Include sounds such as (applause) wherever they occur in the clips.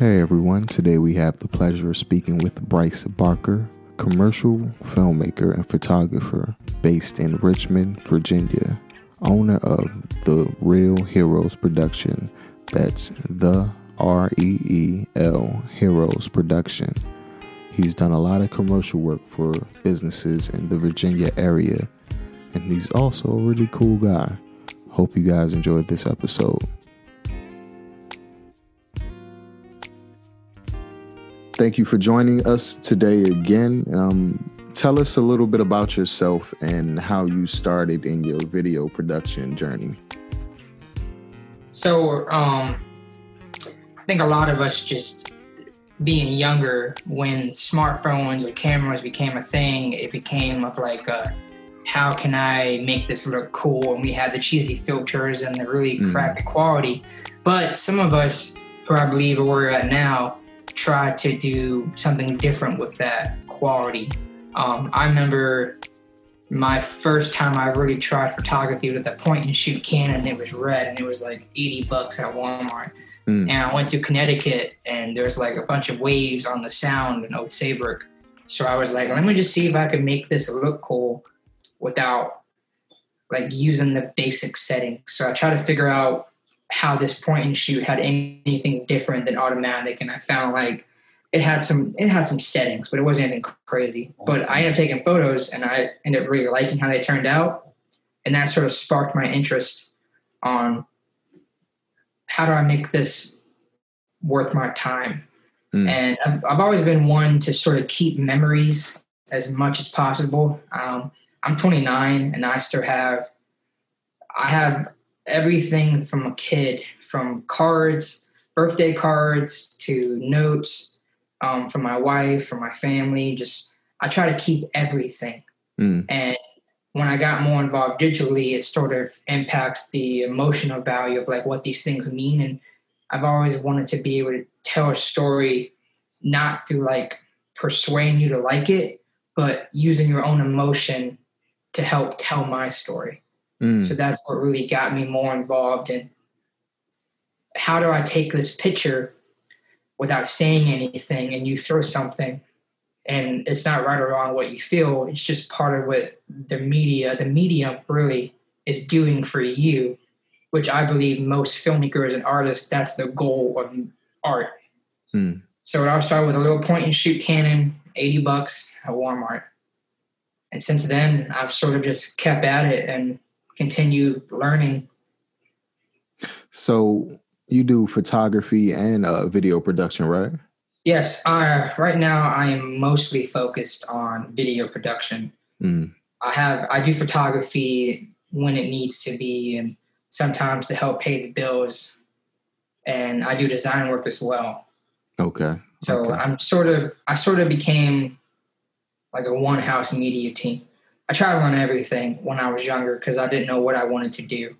Hey everyone, today we have the pleasure of speaking with Bryce Barker, commercial filmmaker and photographer based in Richmond, Virginia, owner of the Reel Heroes production. That's the R E E L Heroes production. He's done a lot of commercial work for businesses in the Virginia area, and he's also a really cool guy. Hope you guys enjoyed this episode. Thank you for joining us today again. Um, tell us a little bit about yourself and how you started in your video production journey. So, um, I think a lot of us just being younger, when smartphones or cameras became a thing, it became of like, a, how can I make this look cool? And we had the cheesy filters and the really mm. crappy quality. But some of us, who I believe are where we're at now, try to do something different with that quality. Um, I remember my first time I really tried photography with a point and shoot Canon. It was red and it was like 80 bucks at Walmart. Mm. And I went to Connecticut and there's like a bunch of waves on the sound in Old Saybrook. So I was like, let me just see if I can make this look cool without like using the basic settings. So I try to figure out how this point and shoot had anything different than automatic, and I found like it had some it had some settings, but it wasn't anything crazy. But I ended up taking photos, and I ended up really liking how they turned out, and that sort of sparked my interest on how do I make this worth my time. Mm. And I've, I've, always been one to sort of keep memories as much as possible. Um, I'm 29, and I still have I have everything from a kid, from cards, birthday cards to notes um, from my wife, from my family. Just I try to keep everything. Mm. And when I got more involved digitally, it sort of impacts the emotional value of like what these things mean. And I've always wanted to be able to tell a story not through like persuading you to like it, but using your own emotion to help tell my story. Mm. So that's what really got me more involved in how do I take this picture without saying anything and you throw something and it's not right or wrong what you feel. It's just part of what the media, the medium really is doing for you, which I believe most filmmakers and artists, that's the goal of art. Mm. So I started with a little point and shoot Canon, 80 bucks at Walmart. And since then, I've sort of just kept at it and continue learning. So you do photography and uh, video production, right? Yes. Uh, right now, I am mostly focused on video production. Mm. I have I do photography when it needs to be, and sometimes to help pay the bills. And I do design work as well. Okay. So okay. I'm sort of I sort of became like a one house media team. I tried to learn everything when I was younger because I didn't know what I wanted to do.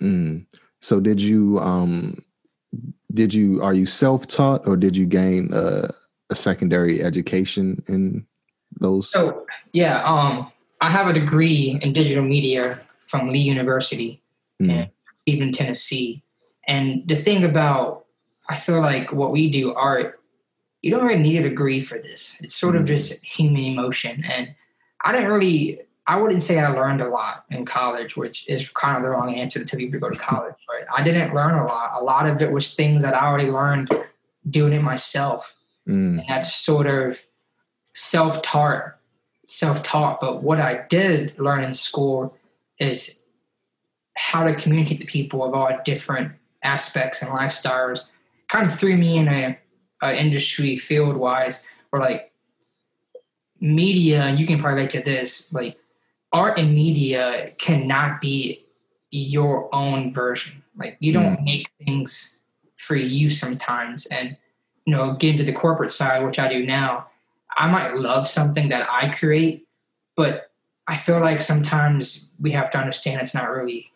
Mm. So did you um did you are you self taught or did you gain uh, a secondary education in those? So yeah, um, I have a degree in digital media from Lee University mm. in Cleveland, Tennessee. And the thing about I feel like what we do art, you don't really need a degree for this. It's sort mm. of just human emotion and I didn't really I wouldn't say I learned a lot in college, which is kind of the wrong answer to tell people to go to college. (laughs) Right? I didn't learn a lot. A lot of it was things that I already learned doing it myself, mm. and that's sort of self-taught, self-taught. But what I did learn in school is how to communicate to people of all different aspects and lifestyles. Kind of threw me in a, a industry field wise, where like media, and you can probably relate to this, like art and media cannot be your own version. Like you don't mm. make things for you sometimes. And, you know, get into the corporate side, which I do now, I might love something that I create, but I feel like sometimes we have to understand it's not really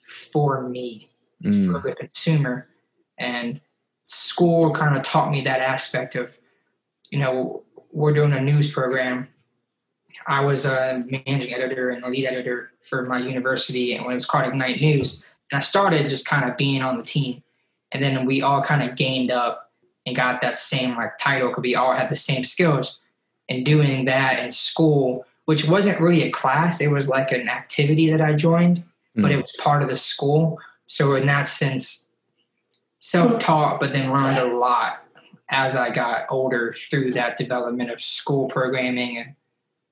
for me. It's mm. for the consumer. And school kind of taught me that aspect of, you know, we're doing a news program. I was a managing editor and lead editor for my university, and when it was called Ignite News, and I started just kind of being on the team, and then we all kind of gained up and got that same like title because we all had the same skills. And doing that in school, which wasn't really a class, it was like an activity that I joined, mm. but it was part of the school. So in that sense, self-taught, but then learned a lot as I got older through that development of school programming and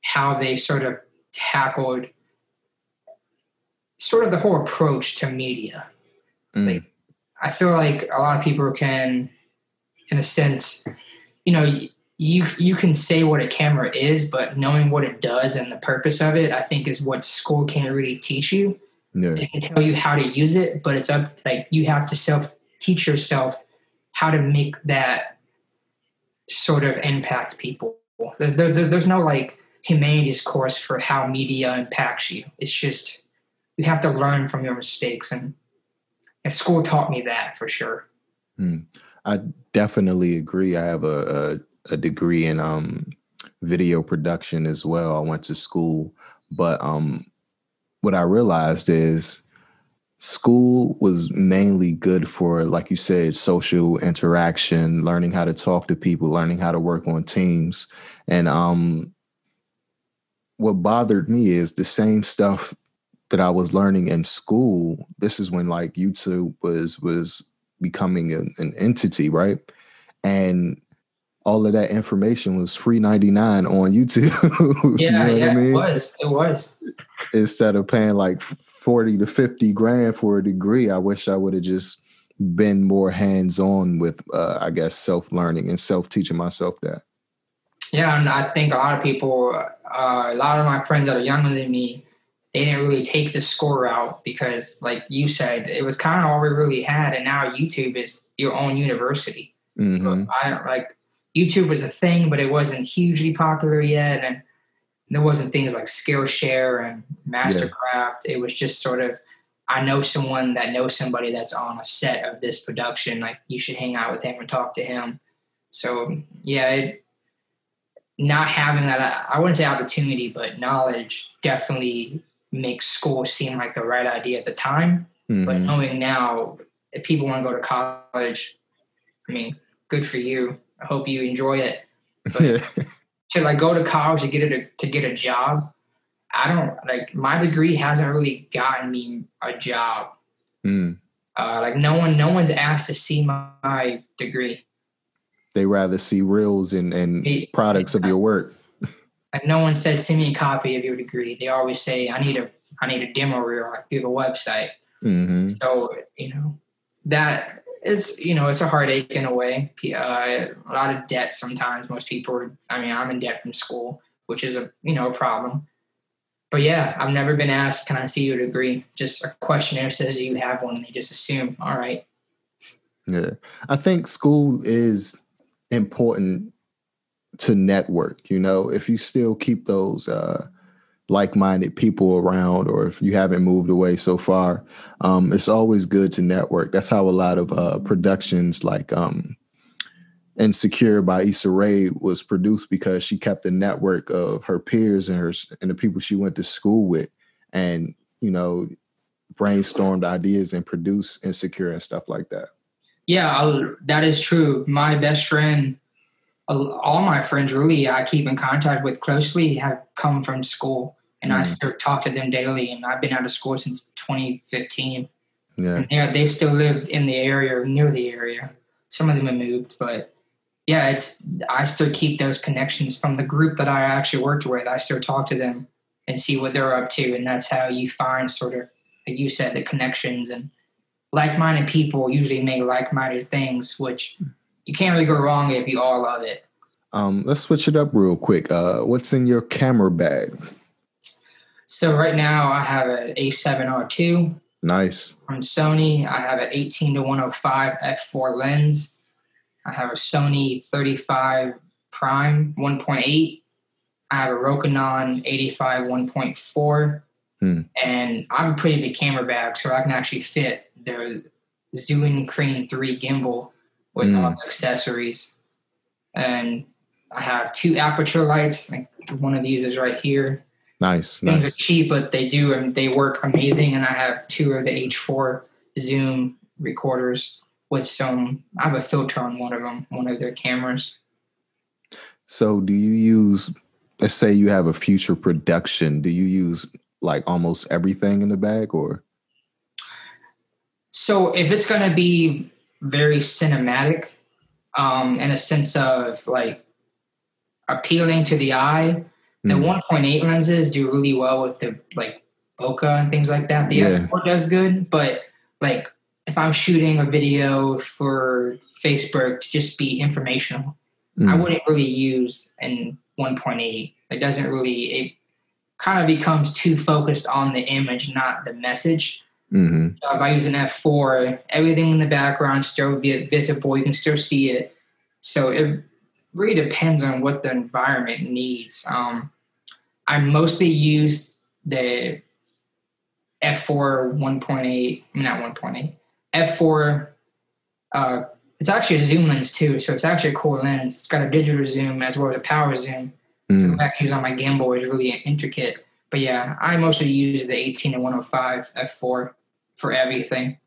how they sort of tackled sort of the whole approach to media. Mm. Like, I feel like a lot of people can, in a sense, you know, you you can say what a camera is, but knowing what it does and the purpose of it, I think, is what school can't really teach you. No. It can tell you how to use it, but it's up like you have to self teach yourself how to make that sort of impact people. There's, there, there's no like humanities course for how media impacts you. It's just you have to learn from your mistakes, and, and school taught me that for sure. Hmm. I definitely agree. I have a, a, a degree in um, video production as well. I went to school, but um, what I realized is school was mainly good for like you said social interaction learning how to talk to people learning how to work on teams and um what bothered me is the same stuff that I was learning in school this is when like YouTube was was becoming an, an entity right and all of that information was free 99 on YouTube. (laughs) Yeah, you know yeah, I mean? it was. It was. Instead of paying like 40 to 50 grand for a degree, I wish I would have just been more hands on with, uh, I guess, self learning and self teaching myself that. Yeah, and I think a lot of people, uh, a lot of my friends that are younger than me, they didn't really take the score out because, like you said, it was kind of all we really had, and now YouTube is your own university. Mm-hmm. I like YouTube was a thing, but it wasn't hugely popular yet, and there wasn't things like Skillshare and Mastercraft. Yeah. It was just sort of I know someone that knows somebody that's on a set of this production. Like you should hang out with him and talk to him. So yeah, it, not having that I wouldn't say opportunity, but knowledge definitely makes school seem like the right idea at the time. Mm-hmm. But knowing now, if people want to go to college, I mean, good for you. I hope you enjoy it. But (laughs) to like go to college to get a to get a job, I don't like my degree hasn't really gotten me a job. Mm. Uh, like no one, no one's asked to see my, my degree. They rather see reels and, and it, products it, of your work. Like no one said, send me a copy of your degree. They always say, I need a, I need a demo reel. I have a website. Mm-hmm. So you know that it's you know it's a heartache in a way. Uh, a lot of debt sometimes. Most people are. I mean, I'm in debt from school, which is a you know a problem. But yeah, I've never been asked, "Can I see your degree?" Just a questionnaire says, "Do you have one?" And they just assume, "All right." Yeah, I think school is important to network. You know, if you still keep those. Uh, like-minded people around or if you haven't moved away so far um, it's always good to network. That's how a lot of uh, productions like um, insecure by Issa Rae was produced because she kept a network of her peers and her and the people she went to school with and you know brainstormed ideas and produced insecure and stuff like that. Yeah I'll, that is true. My best friend all my friends really I keep in contact with closely have come from school and mm. I still talk to them daily and I've been out of school since 2015. Yeah. And they still live in the area or near the area. Some of them have moved, but yeah, it's I still keep those connections from the group that I actually worked with. I still talk to them and see what they're up to, and that's how you find sort of like you said the connections and like-minded people usually make like-minded things, which you can't really go wrong if you all love it. Um, let's switch it up real quick. Uh, what's in your camera bag? So right now I have an A7R2 Nice. From Sony, I have an 18 to 105 f4 lens. I have a Sony 35 Prime 1.8. I have a Rokinon 85 1.4. Hmm. And I'm a pretty big camera bag, so I can actually fit the Zhiyun Crane 3 gimbal with Hmm. all the accessories. And I have two Aputure lights. Like one of these is right here. Nice. Nice. cheap, but they do and they work amazing. And I have two of the H4 Zoom recorders with some. I have a filter on one of them, one of their cameras. So, do you use, let's say you have a future production, do you use like almost everything in the bag or? So if it's going to be very cinematic, um, in a sense of like appealing to the eye, the Mm. 1.8 lenses do really well with the like bokeh and things like that. The Yeah. f4 does good, but like if I'm shooting a video for Facebook to just be informational, I Mm. wouldn't really use an 1.8. It doesn't really. It kind of becomes too focused on the image, not the message. Mhm. So if I use an F4, everything in the background still be visible. You can still see it. So it really depends on what the environment needs. Um, I mostly use the F4 1.8, I mean, not 1.8, F4. Uh, it's actually a zoom lens too, so it's actually a cool lens. It's got a digital zoom as well as a power zoom. So Mm. what I use on my gimbal is really intricate. But yeah, I mostly use the 18 and 105 f4 for everything.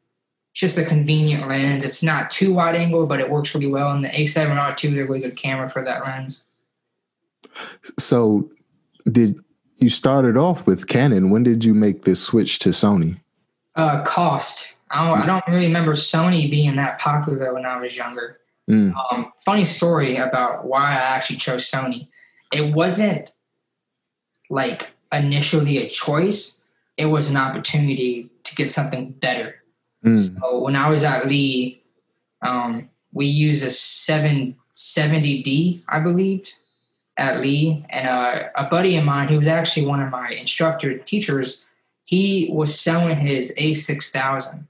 It's just a convenient lens. It's not too wide angle, but it works really well. And the A7R2 is a really good camera for that lens. So, did you started off with Canon? When did you make this switch to Sony? Uh, cost. I don't, I don't really remember Sony being that popular when I was younger. Mm. Um, funny story about why I actually chose Sony. It wasn't like initially a choice. It was an opportunity to get something better. Mm. So when I was at Lee, um, we used a 770D, I believed, at Lee. And uh, a buddy of mine, who was actually one of my instructor teachers, he was selling his A6000,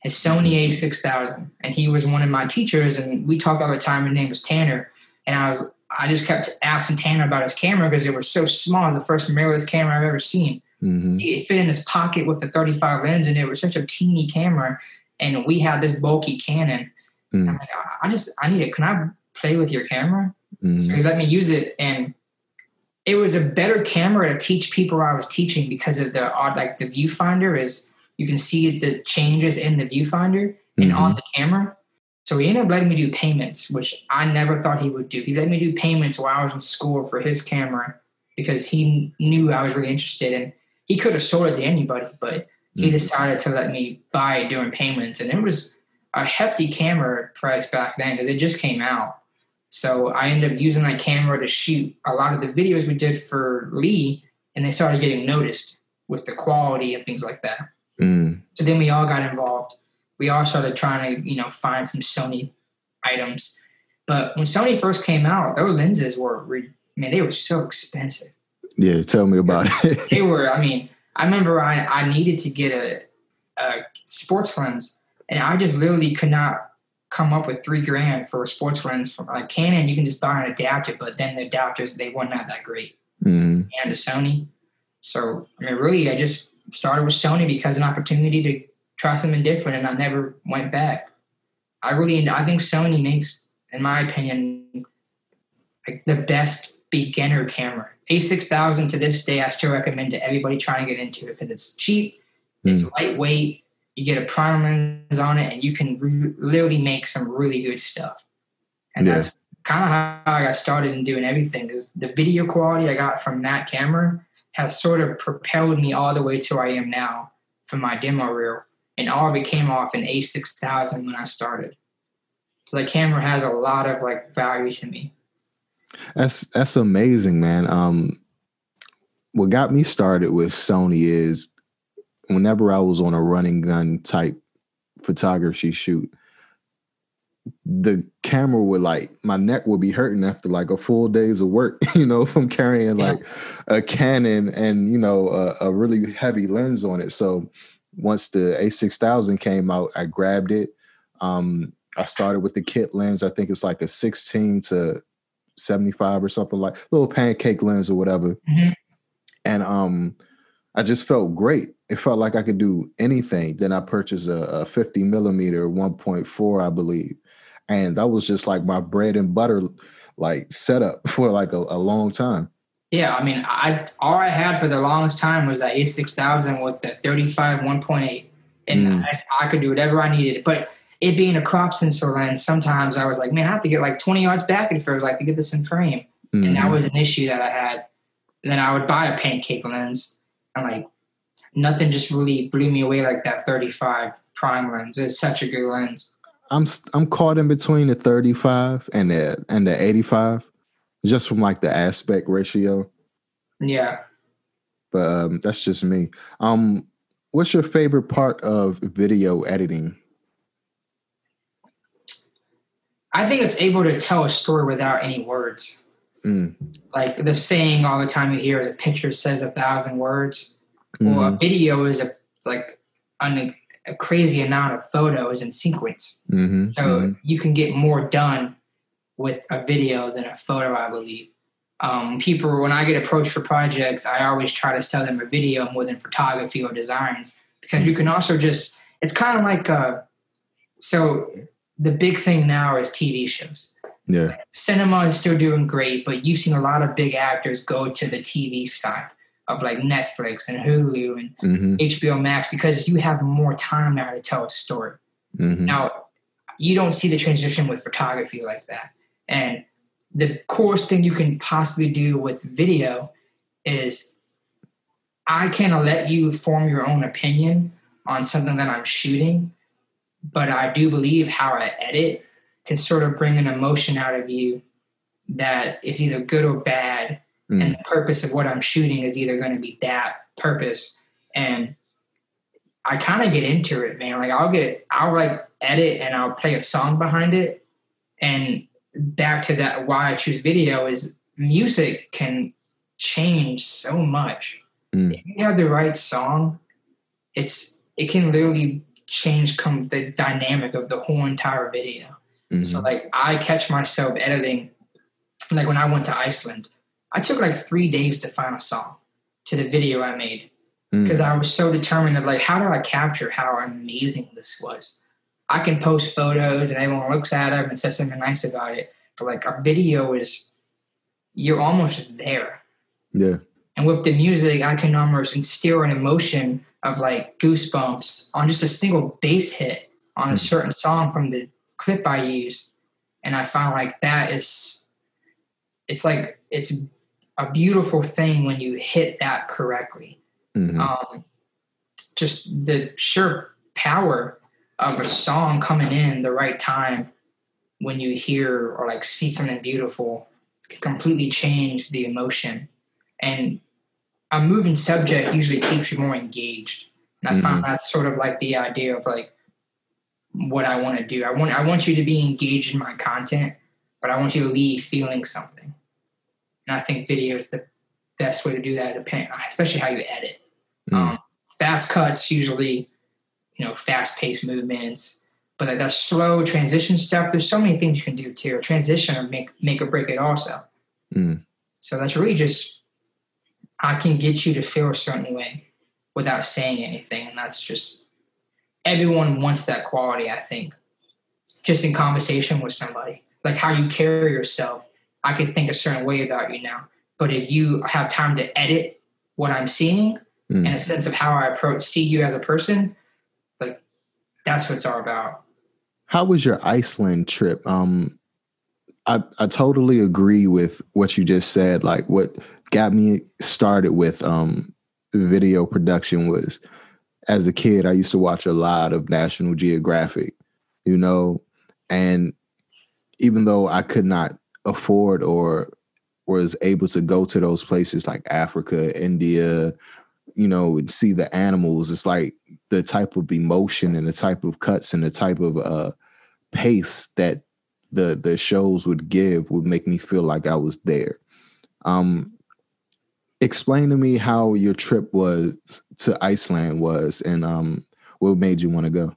his Sony A6000. And he was one of my teachers. And we talked all the time. His name was Tanner. And I was, I just kept asking Tanner about his camera because it was so small, the first mirrorless camera I've ever seen hmm it fit in his pocket with the 35 lens and it was such a teeny camera and we had this bulky canon Mm. i'm like I- i just i need it can i play with your camera so hmm he let me use it and it was a better camera to teach people i was teaching because of the odd like the viewfinder is you can see the changes in the viewfinder and Mm-hmm. on the camera. So he ended up letting me do payments which i never thought he would do. He let me do payments while i was in school for his camera because he knew i was really interested in he could have sold it to anybody but he Mhm. decided to let me buy it during payments. And it was a hefty camera price back then because it just came out so i ended up using that camera to shoot a lot of the videos we did for lee and they started getting noticed with the quality and things like that Mm. so then we all got involved. We all started trying to, you know, find some Sony items. But when Sony first came out, those lenses were, re- man, they were so expensive. Yeah, tell me about it. (laughs) They were, I mean, I remember I, I needed to get a, a sports lens, and I just literally could not come up with three grand for a sports lens from like Canon. You can just buy an adapter, but then the adapters they were not that great. hmm And to Sony, so I mean, really, I just started with Sony because an opportunity to try something different, and I never went back. I really, I think Sony makes, in my opinion, like the best beginner camera. A6000 to this day, I still recommend to everybody trying to get into it because it's cheap, it's lightweight, you get a prime lens on it, and you can re- literally make some really good stuff. And Yeah. that's kind of how I got started in doing everything. Is the video quality I got from that camera has sort of propelled me all the way to where I am now for my demo reel, and all of it came off an A6000 when I started. So the camera has a lot of like value to me. That's that's amazing, man. Um, what got me started with Sony is whenever I was on a running gun type photography shoot, the camera would like my neck would be hurting after like a full days of work, (laughs) you know, from carrying Yeah. like a Canon and you know a, a really heavy lens on it. So once the A6000 came out, I grabbed it. Um, I started with the kit lens. I think it's like a 16 to 75 or something like little pancake lens or whatever. Mhm. And um, I just felt great. It felt like I could do anything. Then I purchased a, a 50 millimeter 1.4, I believe. And that was just like my bread and butter like setup (laughs) for like a, a long time. Yeah, I mean, I all I had for the longest time was that A6000 with the 35 1.8, and Mm. I, I could do whatever I needed. But it being a crop sensor lens, sometimes I was like, man, I have to get like 20 yards back if it was like to get this in frame, and that Mhm. was an issue that I had. And then I would buy a pancake lens, and like nothing just really blew me away like that 35 prime lens. It's such a good lens. I'm I'm caught in between the 35 and the and the 85, just from like the aspect ratio. Yeah. But um, that's just me. Um, what's your favorite part of video editing? I think it's able to tell a story without any words. Mm, Like the saying all the time you hear is a picture says a thousand words. or a mhm, video is a like an, a crazy amount of photos in sequence. mhm, So mhm, you can get more done with a video than a photo, I believe. Um, people, when I get approached for projects, I always try to sell them a video more than photography or designs because you can also just, it's kind of like, uh, so the big thing now is TV shows. Yeah, Cinema is still doing great, but you've seen a lot of big actors go to the TV side of like Netflix and Hulu and mhm, HBO Max because you have more time now to tell a story. mhm, Now, you don't see the transition with photography like that. And the coolest thing you can possibly do with video is I can let you form your own opinion on something that I'm shooting, but I do believe how I edit can sort of bring an emotion out of you that is either good or bad mm, and the purpose of what I'm shooting is either going to be that purpose. And I kind of get into it, man. Like I'll get, I'll like edit and I'll play a song behind it. And back to that, why I choose video is music can change so much. Mm. If you have the right song, it's it can literally change come the dynamic of the whole entire video. Mhm, So like I catch myself editing like when I went to Iceland, I took like three days to find a song to the video I made mm, because I was so determined of like how do I capture how amazing this was. I can post photos and everyone looks at them and says something nice about it, but like a video is you're almost there. yeah, And with the music, I can almost instill an emotion of like goosebumps on just a single bass hit on a Mhm. certain song from the clip I use. And I find like that is, it's like, it's a beautiful thing when you hit that correctly. mhm, Um, just the sheer power of a song coming in the right time when you hear or like see something beautiful can completely change the emotion. And a moving subject usually keeps you more engaged. And I find that's sort of like the idea of like what I want to do. I want I want you to be engaged in my content, but I want you to leave feeling something. And I think video is the best way to do that, depending, especially how you edit. mm, Um, fast cuts usually, you know, fast paced movements, but like that slow transition stuff. There's so many things you can do to Transition or make make or break it also. mm, So that's really just I can get you to feel a certain way without saying anything, and that's just everyone wants that quality. I think just in conversation with somebody, like how you carry yourself. I could think a certain way about you now, but if you have time to edit what I'm seeing mm. and a sense of how I approach see you as a person, like that's what it's all about. How was your Iceland trip? Um, I I totally agree with what you just said. Like what got me started with um video production was as a kid I used to watch a lot of National Geographic, you know, and even though I could not afford or was able to go to those places like Africa, India, you know, and see the animals, it's like the type of emotion and the type of cuts and the type of uh pace that the the shows would give would make me feel like I was there. Um explain to me how your trip was to Iceland was and um what made you want to go?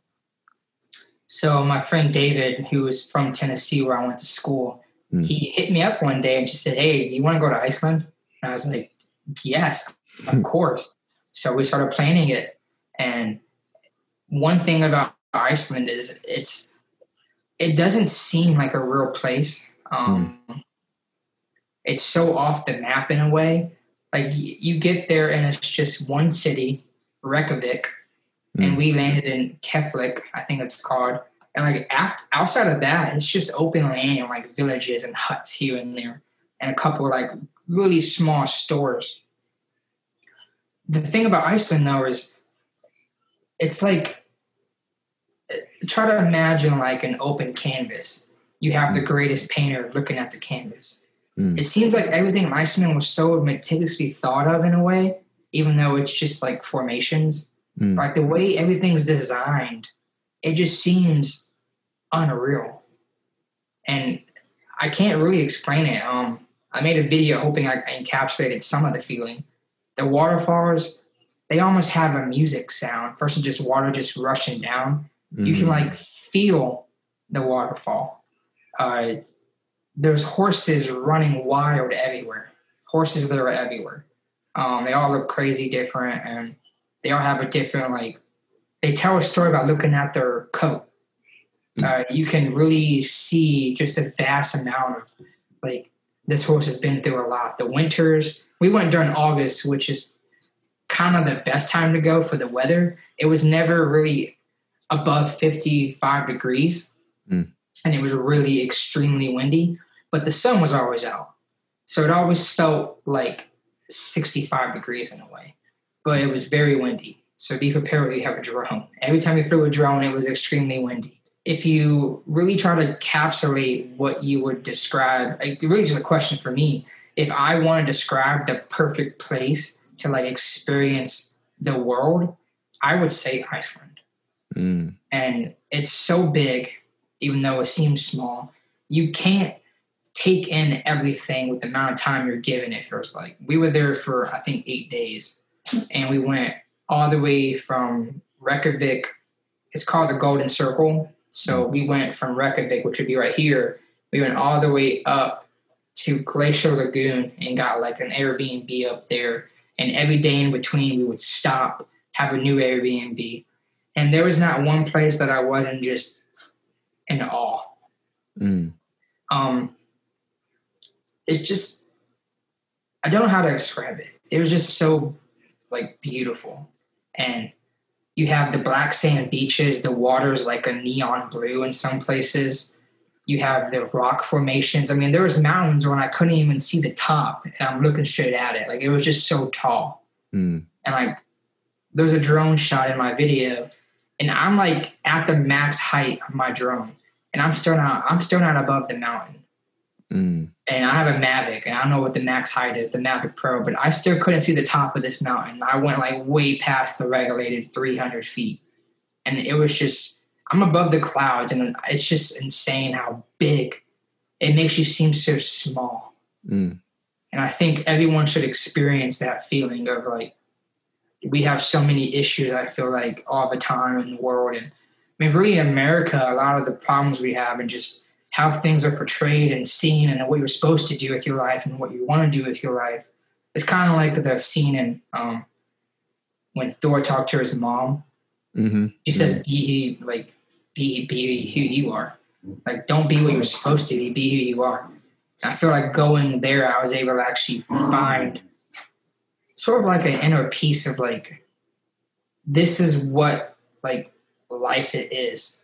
So my friend David, who was from Tennessee, where I went to school, Mm. he hit me up one day and just said, "Hey, do you want to go to Iceland?" And I was like, "Yes, of course." So we started planning it, and one thing about Iceland is it's it doesn't seem like a real place. Um, It's so off the map in a way. Like you get there and it's just one city, Reykjavik, and Mm. we landed in Keflik, I think it's called. And like after, outside of that, it's just open land and like villages and huts here and there, and a couple of like really small stores. The thing about Iceland though is, it's like try to imagine like an open canvas. You have the greatest painter looking at the canvas. Mm. It seems like everything in Iceland was so meticulously thought of in a way, even though it's just like formations Mm. like the way everything's designed it just seems unreal and i can't really explain it um i made a video hoping i encapsulated some of the feeling the waterfalls they almost have a music sound versus just water just rushing down you can Mhm. like feel the waterfall uh there's horses running wild everywhere. Horses that are everywhere. Um they all look crazy different and they all have a different like they tell a story about looking at their coat. Uh, you can really see just a vast amount of like this horse has been through a lot. The winters we went during august which is kind of the best time to go for the weather. It was never really above 55 degrees. Mm. and it was really extremely windy but the sun was always out so it always felt like 65 degrees in a way but it was very windy. So be prepared when you have a drone. Every time you flew a drone, it was extremely windy. If you really try to encapsulate what you would describe, like really just a question for me, if I want to describe the perfect place to like experience the world, I would say Iceland. Mm. And it's so big, even though it seems small, you can't take in everything with the amount of time you're given it feels like. We were there for I think eight days and we went all the way from Reykjavik. It's called the Golden Circle. So we went from Reykjavik, which would be right here. We went all the way up to Glacier Lagoon and got like an Airbnb up there. And every day in between, we would stop, have a new Airbnb. And there was not one place that I wasn't just in awe. Mm. Um, it's just, I don't know how to describe it. It was just so like beautiful and you have the black sand beaches the water is like a neon blue in some places you have the rock formations i mean there was mountains when i couldn't even see the top and i'm looking straight at it like it was just so tall Mm. and like there's a drone shot in my video and i'm like at the max height of my drone and i'm still not i'm still not above the mountain Mm. And I have a Mavic, and I don't know what the max height is, the Mavic Pro, but I still couldn't see the top of this mountain. I went like way past the regulated 300 feet, and it was just I'm above the clouds, and it's just insane how big it makes you seem so small. Mm. And I think everyone should experience that feeling of like we have so many issues. I feel like all the time in the world, and I mean, really in America, a lot of the problems we have, and just how things are portrayed and seen, and what you're supposed to do with your life, and what you want to do with your life. It's kind of like the scene in um, when Thor talked to his mom. Mm-hmm. He says, "Be who, like, be be who you are. Like, don't be what you're supposed to be. Be who you are." And I feel like going there, I was able to actually find sort of like an inner piece of like, this is what like life it is.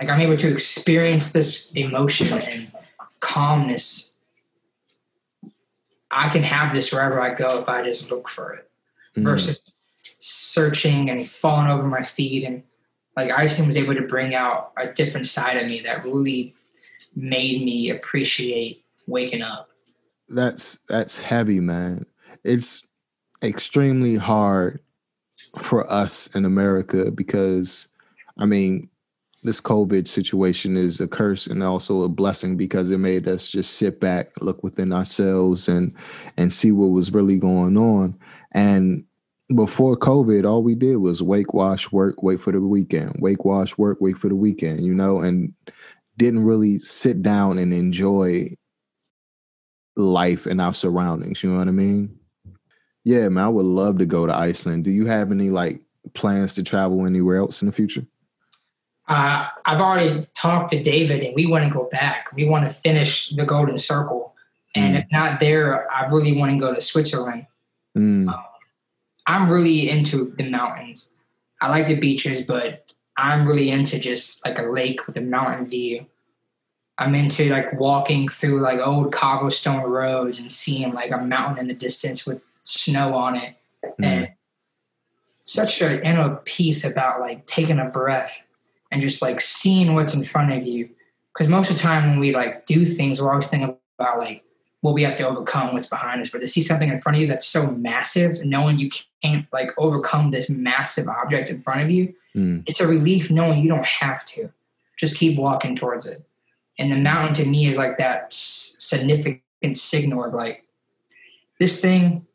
Like I'm able to experience this emotion and calmness. I can have this wherever I go if I just look for it Mm. versus searching and falling over my feet and like Iceland was able to bring out a different side of me that really made me appreciate waking up. That's that's heavy, man. It's extremely hard for us in America because I mean this COVID situation is a curse and also a blessing because it made us just sit back, look within ourselves and and see what was really going on. And before COVID, all we did was wake, wash, work, wait for the weekend. Wake, wash, work, wait for the weekend. You know, and didn't really sit down and enjoy life and our surroundings. You know what I mean? Yeah, man, I would love to go to Iceland. Do you have any like plans to travel anywhere else in the future? Uh, I've already talked to David, and we want to go back. We want to finish the Golden Circle, and Mm. if not there, I really want to go to Switzerland. Mm, Um, I'm really into the mountains. I like the beaches, but I'm really into just like a lake with a mountain view. I'm into like walking through like old cobblestone roads and seeing like a mountain in the distance with snow on it. mm, And such a inner peace about like taking a breath and just like seeing what's in front of you. Because most of the time when we like do things, we're always thinking about like what we have to overcome, what's behind us. But to see something in front of you that's so massive, knowing you can't like overcome this massive object in front of you, mm, it's a relief knowing you don't have to. Just keep walking towards it. And the mountain to me is like that s- significant signal of like, this thing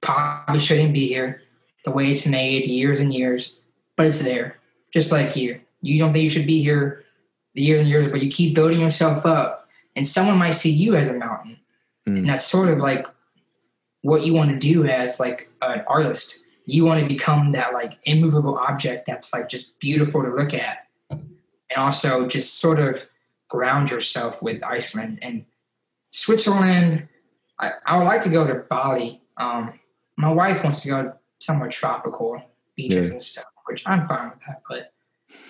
probably shouldn't be here the way it's made years and years, but it's there, just like you. You don't think you should be here the years and years, but you keep building yourself up, and someone might see you as a mountain. Mm. And that's sort of like what you want to do as like an artist. You want to become that like immovable object that's like just beautiful to look at. And also just sort of ground yourself with Iceland and Switzerland. I, I would like to go to Bali. Um, my wife wants to go somewhere tropical, beaches Yeah. and stuff, which I'm fine with that. But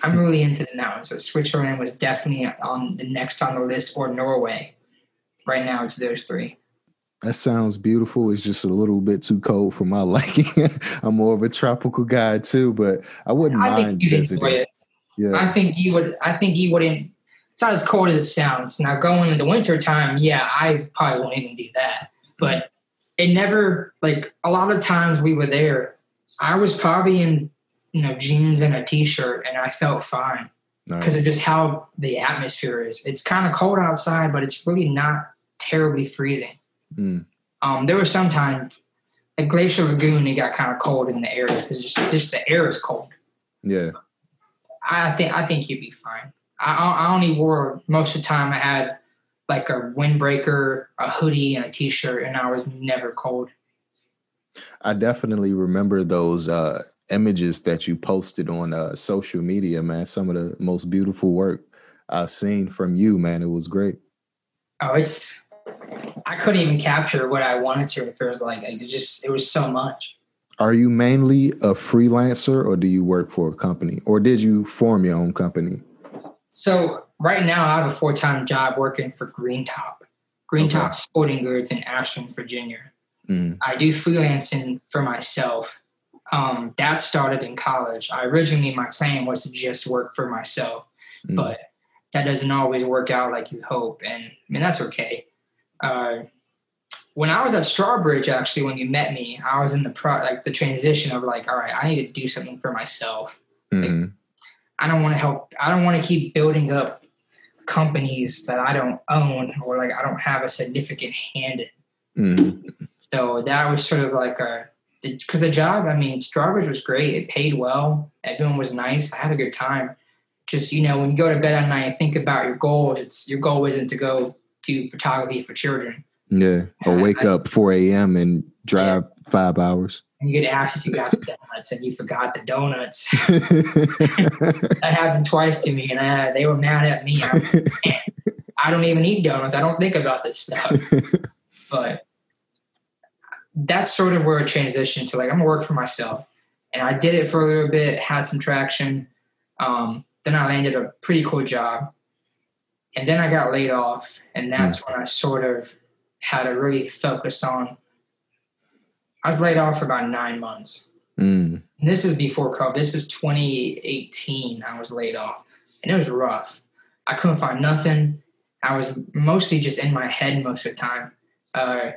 I'm really into the mountains. So Switzerland was definitely on the next on the list, or Norway. Right now, it's those three. that sounds beautiful. It's just a little bit too cold for my (laughs) liking. I'm more of a tropical guy too, but I wouldn't I mind think you'd enjoy visiting. it. Yeah, I think you would. I think you wouldn't. It's not as cold as it sounds. Now, going in the winter time, yeah, I probably won't even do that. But it never like a lot of times we were there. I was probably in you know jeans and a t-shirt, and I felt fine because nice. of just how the atmosphere is. It's kind of cold outside, but it's really not terribly freezing. Mm, Um, there was some time at Glacier Lagoon, it got kind of cold in the area because just, just the air is cold. yeah, I think I think you'd be fine. I, I only wore most of the time. I had like a windbreaker, a hoodie, and a t-shirt, and I was never cold. I definitely remember those uh, images that you posted on uh, social media, man. Some of the most beautiful work I've seen from you, man. It was great. Oh, it's I couldn't even capture what I wanted to. It was like it just it was so much. Are you mainly a freelancer or do you work for a company or did you form your own company? So right now, I have a full-time job working for Green Top, Green Okay. Top Sporting Goods in Ashland, Virginia. Mm, I do freelancing for myself. Um, that started in college. I originally my plan was to just work for myself, mm, but that doesn't always work out like you hope, and I mean that's okay. Uh, when I was at Strawbridge, actually, when you met me, I was in the pro like the transition of like, all right, I need to do something for myself. mm, I don't want to help. I don't want to keep building up companies that I don't own or like I don't have a significant hand in. mm, So that was sort of like a because the job. I mean, Strawbridge was great. It paid well. Everyone was nice. I had a good time. Just you know, when you go to bed at night and think about your goals, it's your goal isn't to go do photography for children. yeah. Or wake I- up 4 a.m. and drive five hours. And you get asked if you got the donuts, and you forgot the donuts. (laughs) (laughs) that happened twice to me, and I, they were mad at me. I, I don't even eat donuts. I don't think about this stuff. (laughs) but that's sort of where it transitioned to like I'm gonna work for myself, and I did it for a little bit, had some traction. Um, then I landed a pretty cool job, and then I got laid off, and that's when I sort of had to really focus on. I was laid off for about nine months. Mm, And this is before COVID. This is 2018. I was laid off, and it was rough. I couldn't find nothing. I was mostly just in my head most of the time. Uh,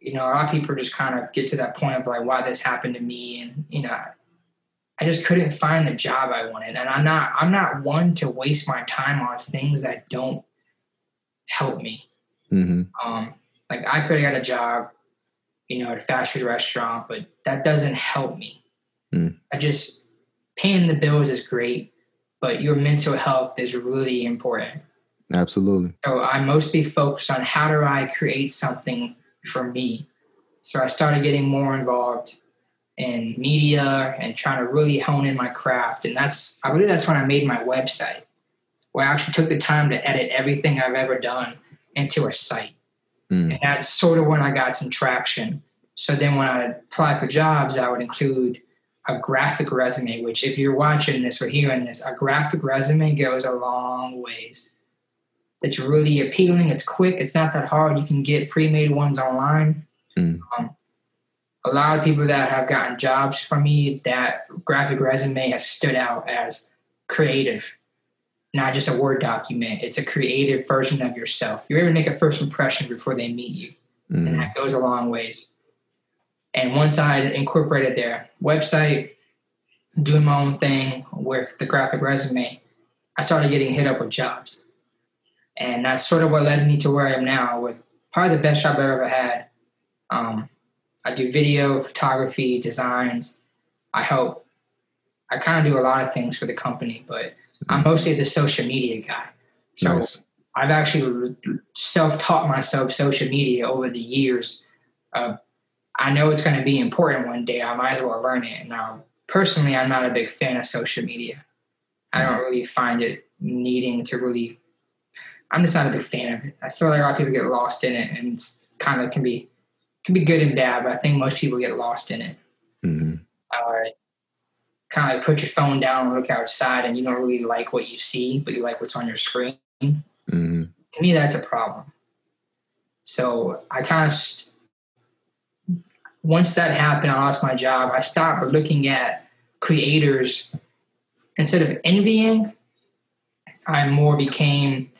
you know, a lot of people just kind of get to that point of like, why this happened to me, and you know, I just couldn't find the job I wanted. And I'm not, I'm not one to waste my time on things that don't help me. hmm Um, like I could have got a job you know, at a fast food restaurant, but that doesn't help me. Mm. I just paying the bills is great, but your mental health is really important. Absolutely. So I mostly focus on how do I create something for me. So I started getting more involved in media and trying to really hone in my craft. And that's I believe that's when I made my website, where I actually took the time to edit everything I've ever done into a site. Mm. And that's sort of when I got some traction. So then when I apply for jobs, I would include a graphic resume, which if you're watching this or hearing this, a graphic resume goes a long ways. It's really appealing. It's quick. It's not that hard. You can get pre-made ones online. Mm. Um, a lot of people that have gotten jobs from me, that graphic resume has stood out as creative, not just a Word document. It's a creative version of yourself. You're able to make a first impression before they meet you and Mm. that goes a long ways. And once I incorporated their website, doing my own thing with the graphic resume, I started getting hit up with jobs. And that's sort of what led me to where I am now with probably the best job I've ever had. Um, I do video, photography, designs. I help. I kind of do a lot of things for the company, but I'm mostly the social media guy. So Nice. I've actually self-taught myself social media over the years. Uh, I know it's going to be important one day. I might as well learn it. Now, personally, I'm not a big fan of social media. I don't really find it needing to really. I'm just not a big fan of it. I feel like a lot of people get lost in it, and it's kind of can be can be good and bad. But I think most people get lost in it. Mhm. Uh, kind of like put your phone down and look outside, and you don't really like what you see, but you like what's on your screen Mhm. to me that's a problem so i kind of st- once that happened i lost my job i stopped looking at creators instead of envying i more became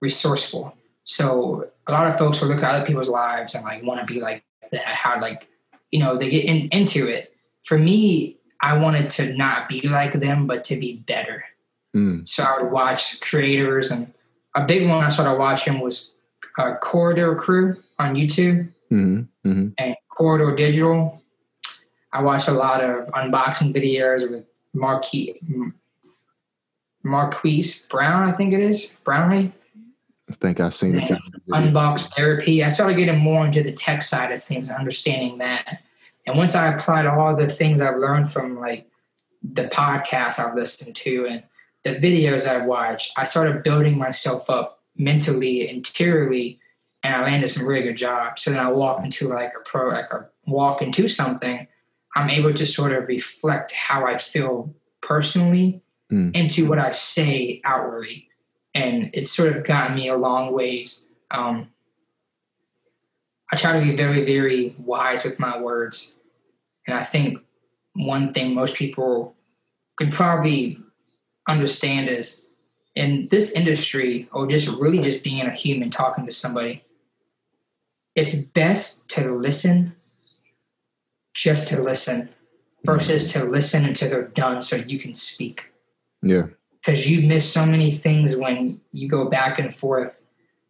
resourceful so a lot of folks will look at other people's lives and like want to be like that how like you know they get in, into it for me i wanted to not be like them but to be better Mm. so I would watch creators, and a big one I started watching was uh, Corridor Crew on YouTube Mhm. Mhm. and Corridor Digital. I watched a lot of unboxing videos with Marquis Marquise Brown, I think it is Brownlee. I think I've seen a few. Unbox therapy. I started getting more into the tech side of things, understanding that. And once I applied all the things I've learned from like the podcasts I've listened to and the videos I've watched, I started building myself up mentally, interiorly, and I landed some really good jobs. So then I walk into like a pro, like a walk into something, I'm able to sort of reflect how I feel personally Mm. into what I say outwardly. And it's sort of gotten me a long ways. Um, I try to be very, very wise with my words. And I think one thing most people can probably understand is in this industry, or just really just being a human talking to somebody, it's best to listen just to listen versus to listen until they're done so you can speak Yeah. Because you miss so many things when you go back and forth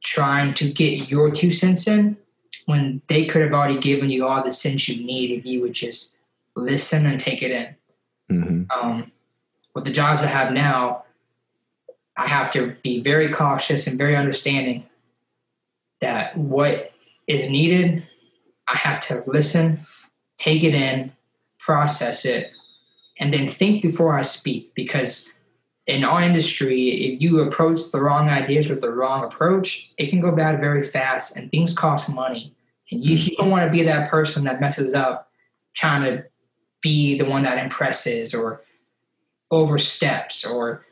trying to get your two cents in when they could have already given you all the sense you need if you would just listen and take it in. hmm Um, with the jobs I have now, I have to be very cautious and very understanding that what is needed, I have to listen, take it in, process it, and then think before I speak. Because in our industry, if you approach the wrong ideas with the wrong approach, it can go bad very fast and things cost money. And you, you don't want to be that person that messes up trying to be the one that impresses or oversteps or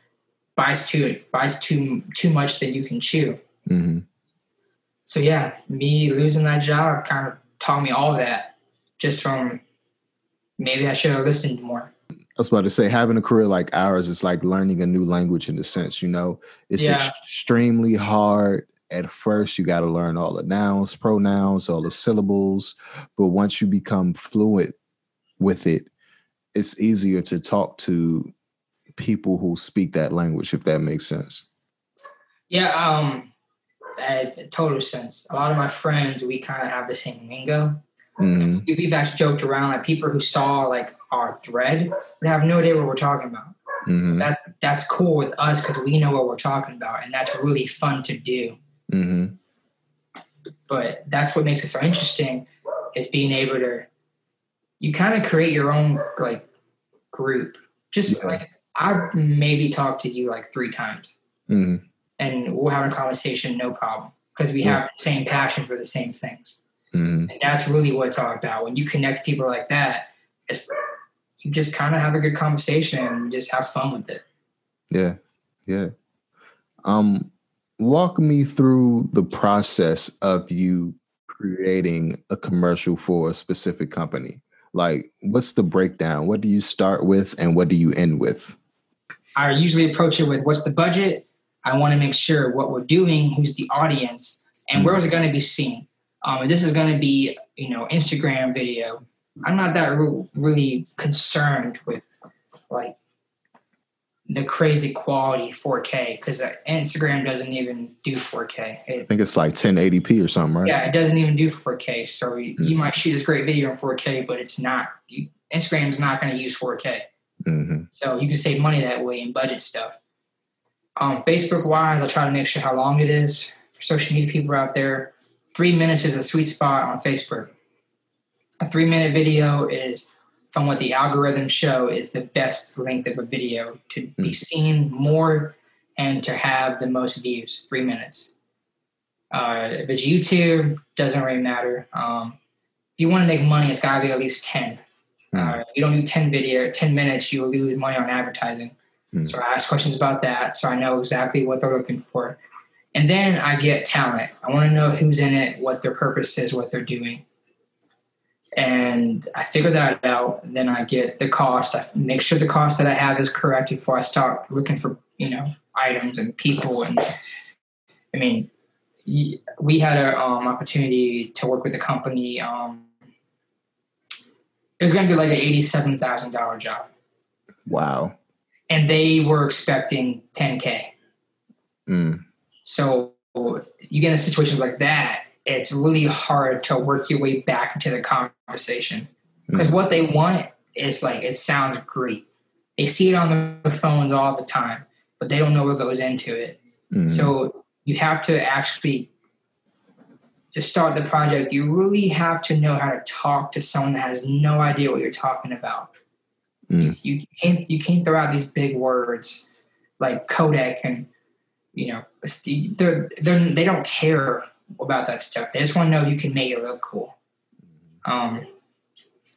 buys too buys too too much that you can chew. hmm So yeah, me losing that job kind of taught me all that just from maybe I should have listened more. I was about to say, having a career like ours is like learning a new language in a sense. You know, it's Yeah. extremely hard. At first, you got to learn all the nouns, pronouns, all the syllables. But once you become fluent with it, it's easier to talk to people who speak that language, if that makes sense. Yeah, um, that total sense. A lot of my friends, we kind of have the same lingo. Hmm We've actually joked around like people who saw like our thread would have no idea what we're talking about. hmm That's that's cool with us because we know what we're talking about, and that's really fun to do. hmm But that's what makes it so interesting is being able to you kind of create your own like group. Just Yeah. like I maybe talked to you like three times, hmm and we'll have a conversation, no problem, because we Yeah. have the same passion for the same things. Hmm And that's really what it's all about. When you connect people like that, it's, you just kind of have a good conversation and just have fun with it. Yeah, yeah. Um, walk me through the process of you creating a commercial for a specific company. Like, what's the breakdown? What do you start with, and what do you end with? I usually approach it with what's the budget? I want to make sure what we're doing, who's the audience, and where is it going to be seen. Um, this is going to be, you know, Instagram video. I'm not that re- really concerned with like the crazy quality 4K because Instagram doesn't even do 4K. It, I think it's like 1080p or something, right? Yeah, it doesn't even do 4K. So you, you might shoot this great video in 4K, but it's not. You, Instagram's not going to use 4K. hmm So you can save money that way and budget stuff. Um, Facebook wise, I try to make sure how long it is for social media people out there. Three minutes is a sweet spot on Facebook. A three minute video is, from what the algorithms show, is the best length of a video to be seen more and to have the most views. Three minutes. Uh, if it's YouTube, doesn't really matter. Um, if you want to make money, it's got to be at least ten. Uh, you don't do 10 video, 10 minutes, you will lose money on advertising. Mm. So I ask questions about that so I know exactly what they're looking for. And then I get talent. I want to know who's in it, what their purpose is, what they're doing. And I figure that out. Then I get the cost. I make sure the cost that I have is correct before I start looking for, you know, items and people. And I mean, we had an um, opportunity to work with the company. Um, it was going to be like an eighty-seven thousand dollar job, Wow. and they were expecting ten k. Mm. So you get in situations like that, it's really hard to work your way back into the conversation because what they want is like it sounds great. They see it on the phones all the time, but they don't know what goes into it. Mm. So you have to actually to start the project, you really have to know how to talk to someone that has no idea what you're talking about. Mm. You, you can't you can't throw out these big words like codec and you know they're, they're they don't care about that stuff. They just want to know you can make it look cool. Um,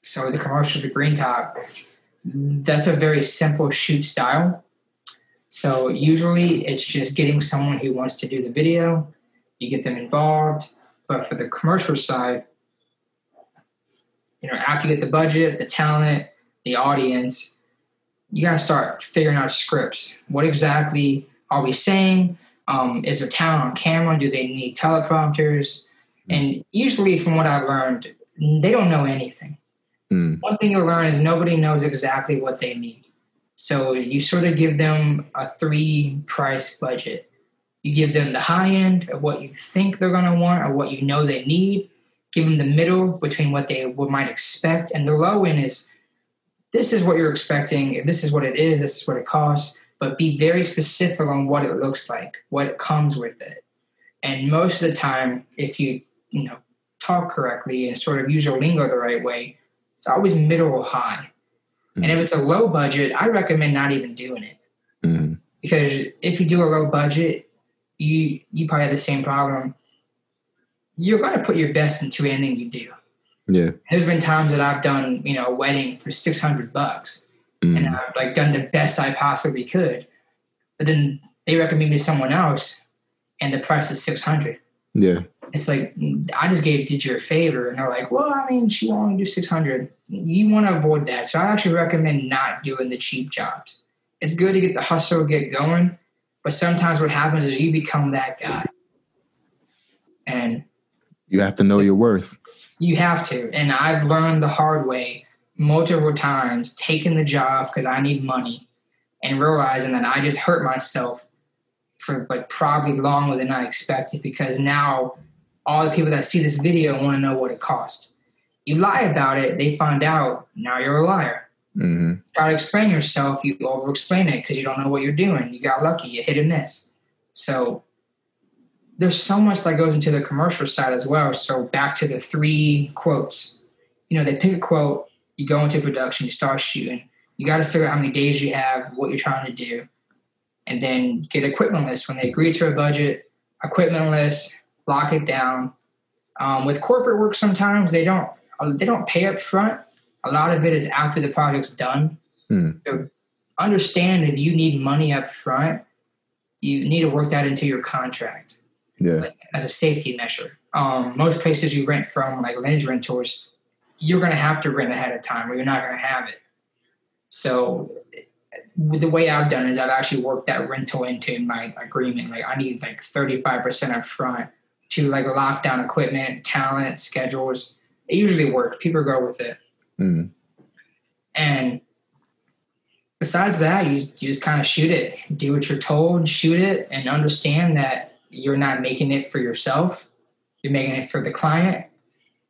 so the commercial, the green top, that's a very simple shoot style. So usually it's just getting someone who wants to do the video, you get them involved. But for the commercial side, you know, after you get the budget, the talent, the audience, you got to start figuring out scripts. What exactly are we saying? Um, is there talent on camera? Do they need teleprompters? And usually, from what I've learned, they don't know anything. Mm. One thing you'll learn is nobody knows exactly what they need. So you sort of give them a three price budget. You give them the high end of what you think they're going to want or what you know they need. Give them the middle between what they might expect, and the low end is this is what you're expecting. This is what it is. This is what it costs. But be very specific on what it looks like, what comes with it. And most of the time, if you you know talk correctly and sort of use your lingo the right way, it's always middle or high. And if it's a low budget, I recommend not even doing it Mm. because if you do a low budget, you you probably have the same problem. You're going to put your best into anything you do. Yeah. There's been times that I've done you know a wedding for six hundred bucks, and Mm. I've like done the best I possibly could, but then they recommend me to someone else, and the price is six hundred. Yeah. It's like I just gave did you a favor, and they're like, well, I mean, she only do six hundred. You want to avoid that, so I actually recommend not doing the cheap jobs. It's good to get the hustle, get going, but sometimes what happens is you become that guy, and You have to know your worth. you have to. And I've learned the hard way multiple times, taking the job because I need money, and realizing that I just hurt myself for like probably longer than I expected because now all the people that see this video want to know what it cost. You lie about it, they find out, now you're a liar. hmm Try to explain yourself, you over explain it because you don't know what you're doing. You got lucky, you hit and miss. So there's so much that goes into the commercial side as well. So back to the three quotes. You know, they pick a quote, you go into production, you start shooting. You got to figure out how many days you have, what you're trying to do, and then get equipment list. When they agree to a budget, equipment list, lock it down. Um, with corporate work, sometimes they don't they don't pay up front. A lot of it is after the project's done. Hmm. So understand if you need money up front, you need to work that into your contract Yeah. like, as a safety measure. Um, most places you rent from, like lens rentals, you're going to have to rent ahead of time, or you're not going to have it. So the way I've done is I've actually worked that rental into my agreement. Like I need like 35% up front to like lock down equipment, talent, schedules. It usually works. People go with it. Mm. And besides that, you, you just kind of shoot it, do what you're told, shoot it, and understand that you're not making it for yourself. You're making it for the client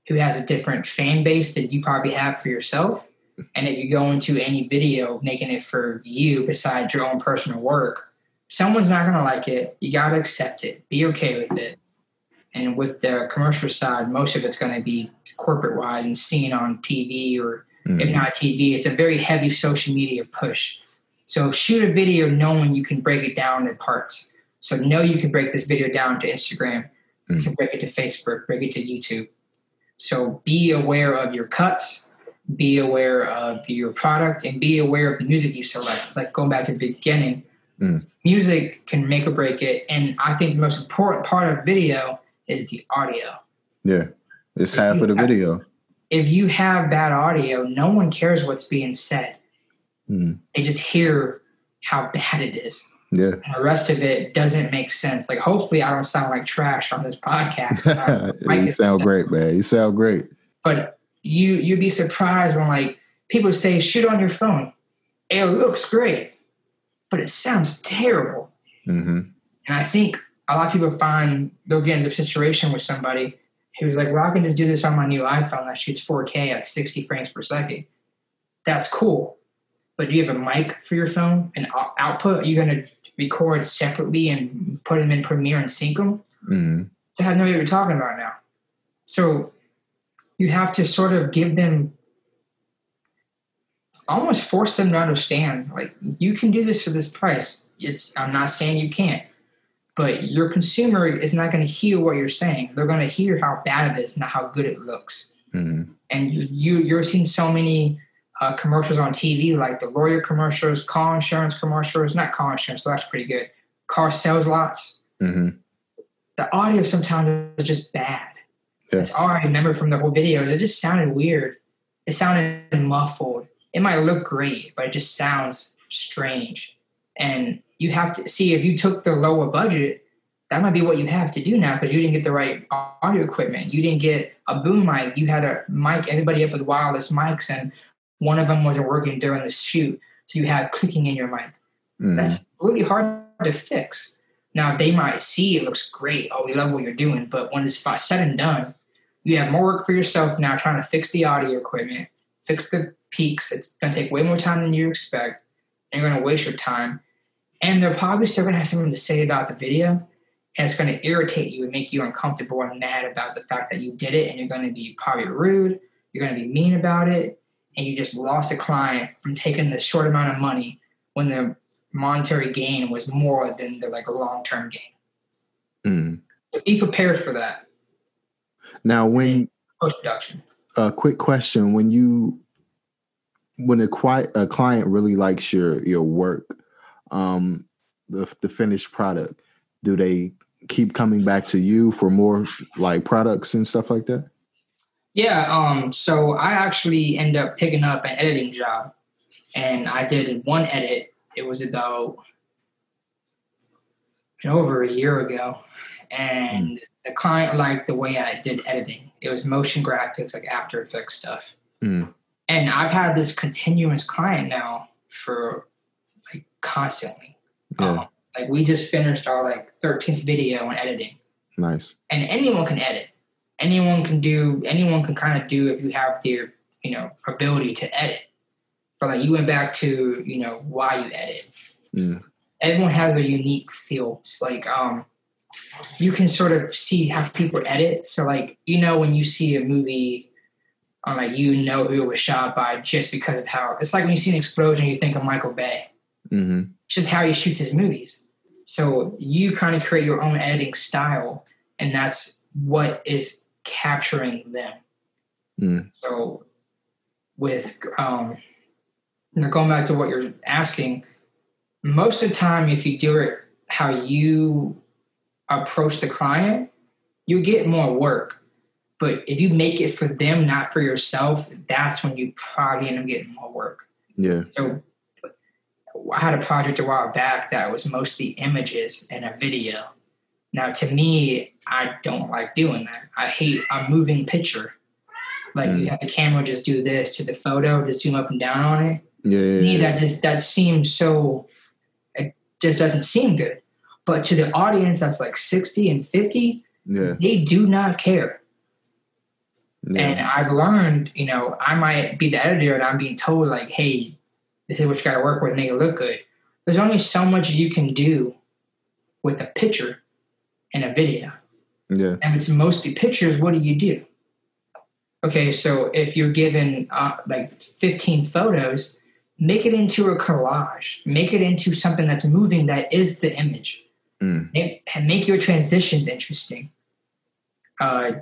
who has a different fan base that you probably have for yourself. And if you go into any video making it for you besides your own personal work, someone's not going to like it. You got to accept it, be okay with it. And with the commercial side, most of it's going to be corporate wise and seen on TV or Mm. if not TV, it's a very heavy social media push. So shoot a video knowing you can break it down in parts. So know you can break this video down to Instagram, you Mm. can break it to Facebook, break it to YouTube. So be aware of your cuts, be aware of your product, and be aware of the music you select. Like going back to the beginning, Mm. music can make or break it. And I think the most important part of video is the audio Yeah. It's half of the video. if you have bad audio, no one cares what's being said. Mm. They just hear how bad it is. Yeah. And the rest of it doesn't make sense. Like, hopefully, I don't sound like trash on this podcast. (laughs) You sound great, man. You sound great. but you you'd be surprised when like people say shoot on your phone. It looks great, but it sounds terrible. hmm And I think a lot of people find they'll get into a situation with somebody who's like, well, I can just do this on my new iPhone that shoots 4K at 60 frames per second. That's cool. But do you have a mic for your phone and output? Are you going to record separately and put them in Premiere and sync them? hmm They have no idea what you're talking about now. So you have to sort of give them, almost force them to understand, like, you can do this for this price. It's I'm not saying you can't, but your consumer is not going to hear what you're saying. They're going to hear how bad it is, not how good it looks. hmm And you, you you're seeing so many uh, commercials on TV, like the lawyer commercials, car insurance commercials, not car insurance, so that's pretty good. Car sales lots hmm the audio sometimes is just bad. Yeah. It's all I remember from the whole videos. It just sounded weird. It sounded muffled. It might look great, but it just sounds strange. And you have to see if you took the lower budget, that might be what you have to do now because you didn't get the right audio equipment. You didn't get a boom mic. You had a mic, everybody up with wireless mics, and one of them wasn't working during the shoot. So you had clicking in your mic. hmm That's really hard to fix. Now they might see it looks great. Oh, we love what you're doing, but when it's said and done, you have more work for yourself now trying to fix the audio equipment, fix the peaks. It's going to take way more time than you expect. And you're going to waste your time, and they're probably still going to have something to say about the video, and it's going to irritate you and make you uncomfortable and mad about the fact that you did it. And you're going to be probably rude. You're going to be mean about it, and you just lost a client from taking the short amount of money when the monetary gain was more than the like a long term gain. mm So be prepared for that Now, when post production. a quick question, when you when a, qui- a client really likes your your work, um, the the finished product, do they keep coming back to you for more like products and stuff like that? Yeah, um, so I actually ended up picking up an editing job and I did one edit. It was about over a year ago. And the client liked the way I did editing. It was motion graphics, like After Effects stuff. Mm. And I've had this continuous client now for like constantly. Yeah, Um, like we just finished our like 13th video on editing. nice. and anyone can edit. Anyone can do anyone can kind of do if you have the you know ability to edit. But like you went back to you know why you edit. Mm. Everyone has a unique feel. It's like um, you can sort of see how people edit. So like you know when you see a movie, um, like you know who it was shot by just because of how it's like when you see an explosion, you think of Michael Bay. hmm Just how he shoots his movies. So you kind of create your own editing style, and that's what is capturing them. Mm. So, with um, now going back to what you're asking, most of the time, if you do it how you approach the client, you get more work. But if you make it for them, not for yourself, that's when you probably end up getting more work. Yeah. So I had a project a while back that was mostly images and a video. Now, to me, I don't like doing that. I hate a moving picture. Like you Mm. have the camera just do this to the photo, just zoom up and down on it. Yeah. To me, yeah, that just that seems so. It just doesn't seem good. But to the audience that's like sixty and fifty, yeah. they do not care. yeah. And I've learned, you know, I might be the editor and I'm being told, like, hey, this is what you got to work with, make it look good. There's only so much you can do with a picture and a video. yeah. And if it's mostly pictures, what do you do? Okay, so if you're given uh, like 15 photos, make it into a collage, make it into something that's moving that is the image Mm. make, and make your transitions interesting. Uh,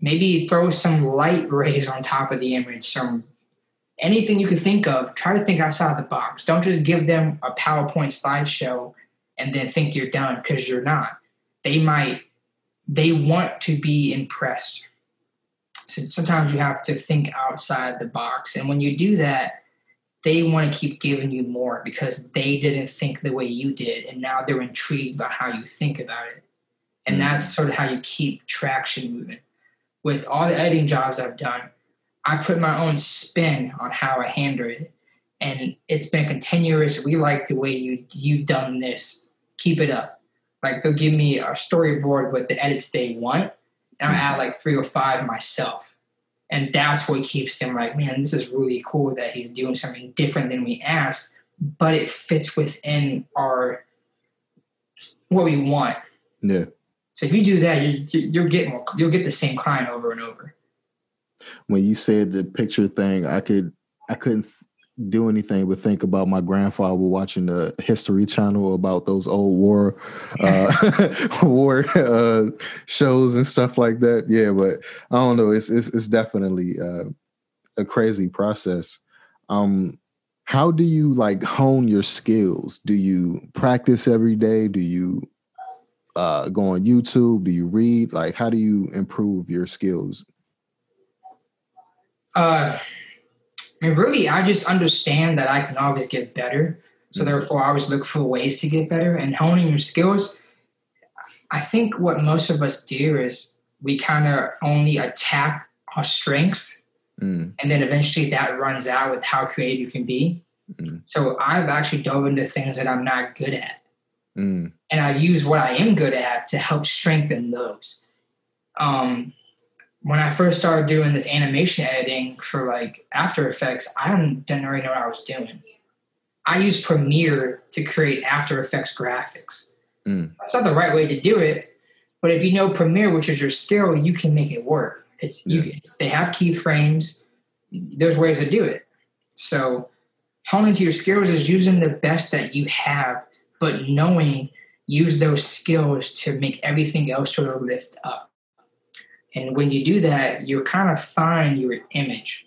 maybe throw some light rays on top of the image, some anything you could think of. Try to think outside the box. Don't just give them a PowerPoint slideshow and then think you're done because you're not. They might, they want to be impressed. So sometimes you have to think outside the box. And when you do that, they want to keep giving you more because they didn't think the way you did. And now they're intrigued by how you think about it. And Mm. that's sort of how you keep traction moving. With all the editing jobs i've done i put my own spin on how i handle it. And it's been continuous. We like the way you you've done this. Keep it up like they'll give me a storyboard with the edits they want and i'll add like three or five myself and that's what keeps them like, man, this is really cool that he's doing something different than we asked, but it fits within our what we want. Yeah. So if you do that, you, you, you'll get more. You'll get the same client over and over. When you said the picture thing, I could I couldn't do anything but think about my grandfather watching the History Channel about those old war uh, (laughs) war uh, shows and stuff like that. Yeah, but I don't know. It's it's, it's definitely uh, a crazy process. Um, how do you like hone your skills? Do you practice every day? Do you uh, go on YouTube? Do you read? Like, how do you improve your skills? Uh, I mean, really, I just understand that I can always get better. So therefore, I always look for ways to get better and honing your skills. I think what most of us do is we kind of only attack our strengths Mm, and then eventually that runs out with how creative you can be. Mhm. So I've actually dove into things that I'm not good at, mm, and I've used what I am good at to help strengthen those. Um, when I first started doing this animation editing for like After Effects, I didn't, really know what I was doing. I used Premiere to create After Effects graphics. Mm. That's not the right way to do it, but if you know Premiere, which is your skill, you can make it work. It's you. It's, they have keyframes. There's ways to do it. So honing to your skills is using the best that you have, but knowing use those skills to make everything else sort of lift up. And when you do that, you're kind of find your image,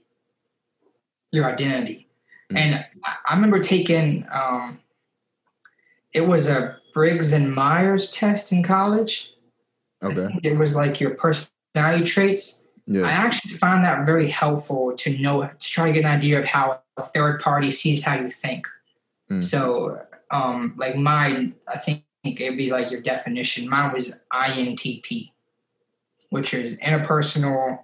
your identity. Mm. And I, remember taking um, it was a Briggs and Myers test in college. Okay. it was like your personality traits. Yeah. I actually found that very helpful to know to try to get an idea of how a third party sees how you think. Mm. So, um, like mine, I think it'd be like your definition. Mine was INTP, which is interpersonal,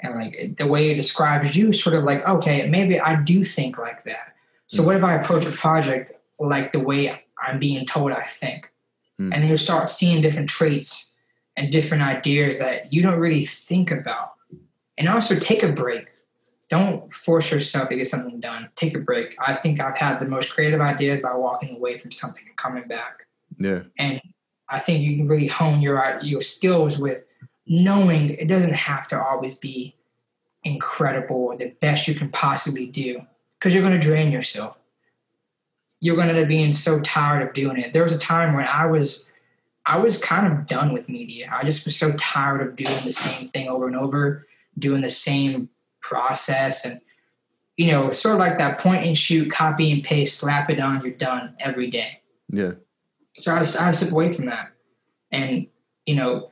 and like the way it describes you, sort of like okay, maybe I do think like that. So, Mm. what if I approach a project like the way I'm being told I think? Mm. And then you start seeing different traits and different ideas that you don't really think about. And also take a break. Don't force yourself to get something done. Take a break. I think I've had the most creative ideas by walking away from something and coming back. Yeah. And I think you can really hone your your skills with knowing it doesn't have to always be incredible or the best you can possibly do because you're going to drain yourself. You're going to end up being so tired of doing it. There was a time when I was I was kind of done with media. I just was so tired of doing the same thing over and over, doing the same process and you know, sort of like that point and shoot, copy and paste, slap it on, you're done every day. Yeah. So I to, I had to step away from that. And, you know,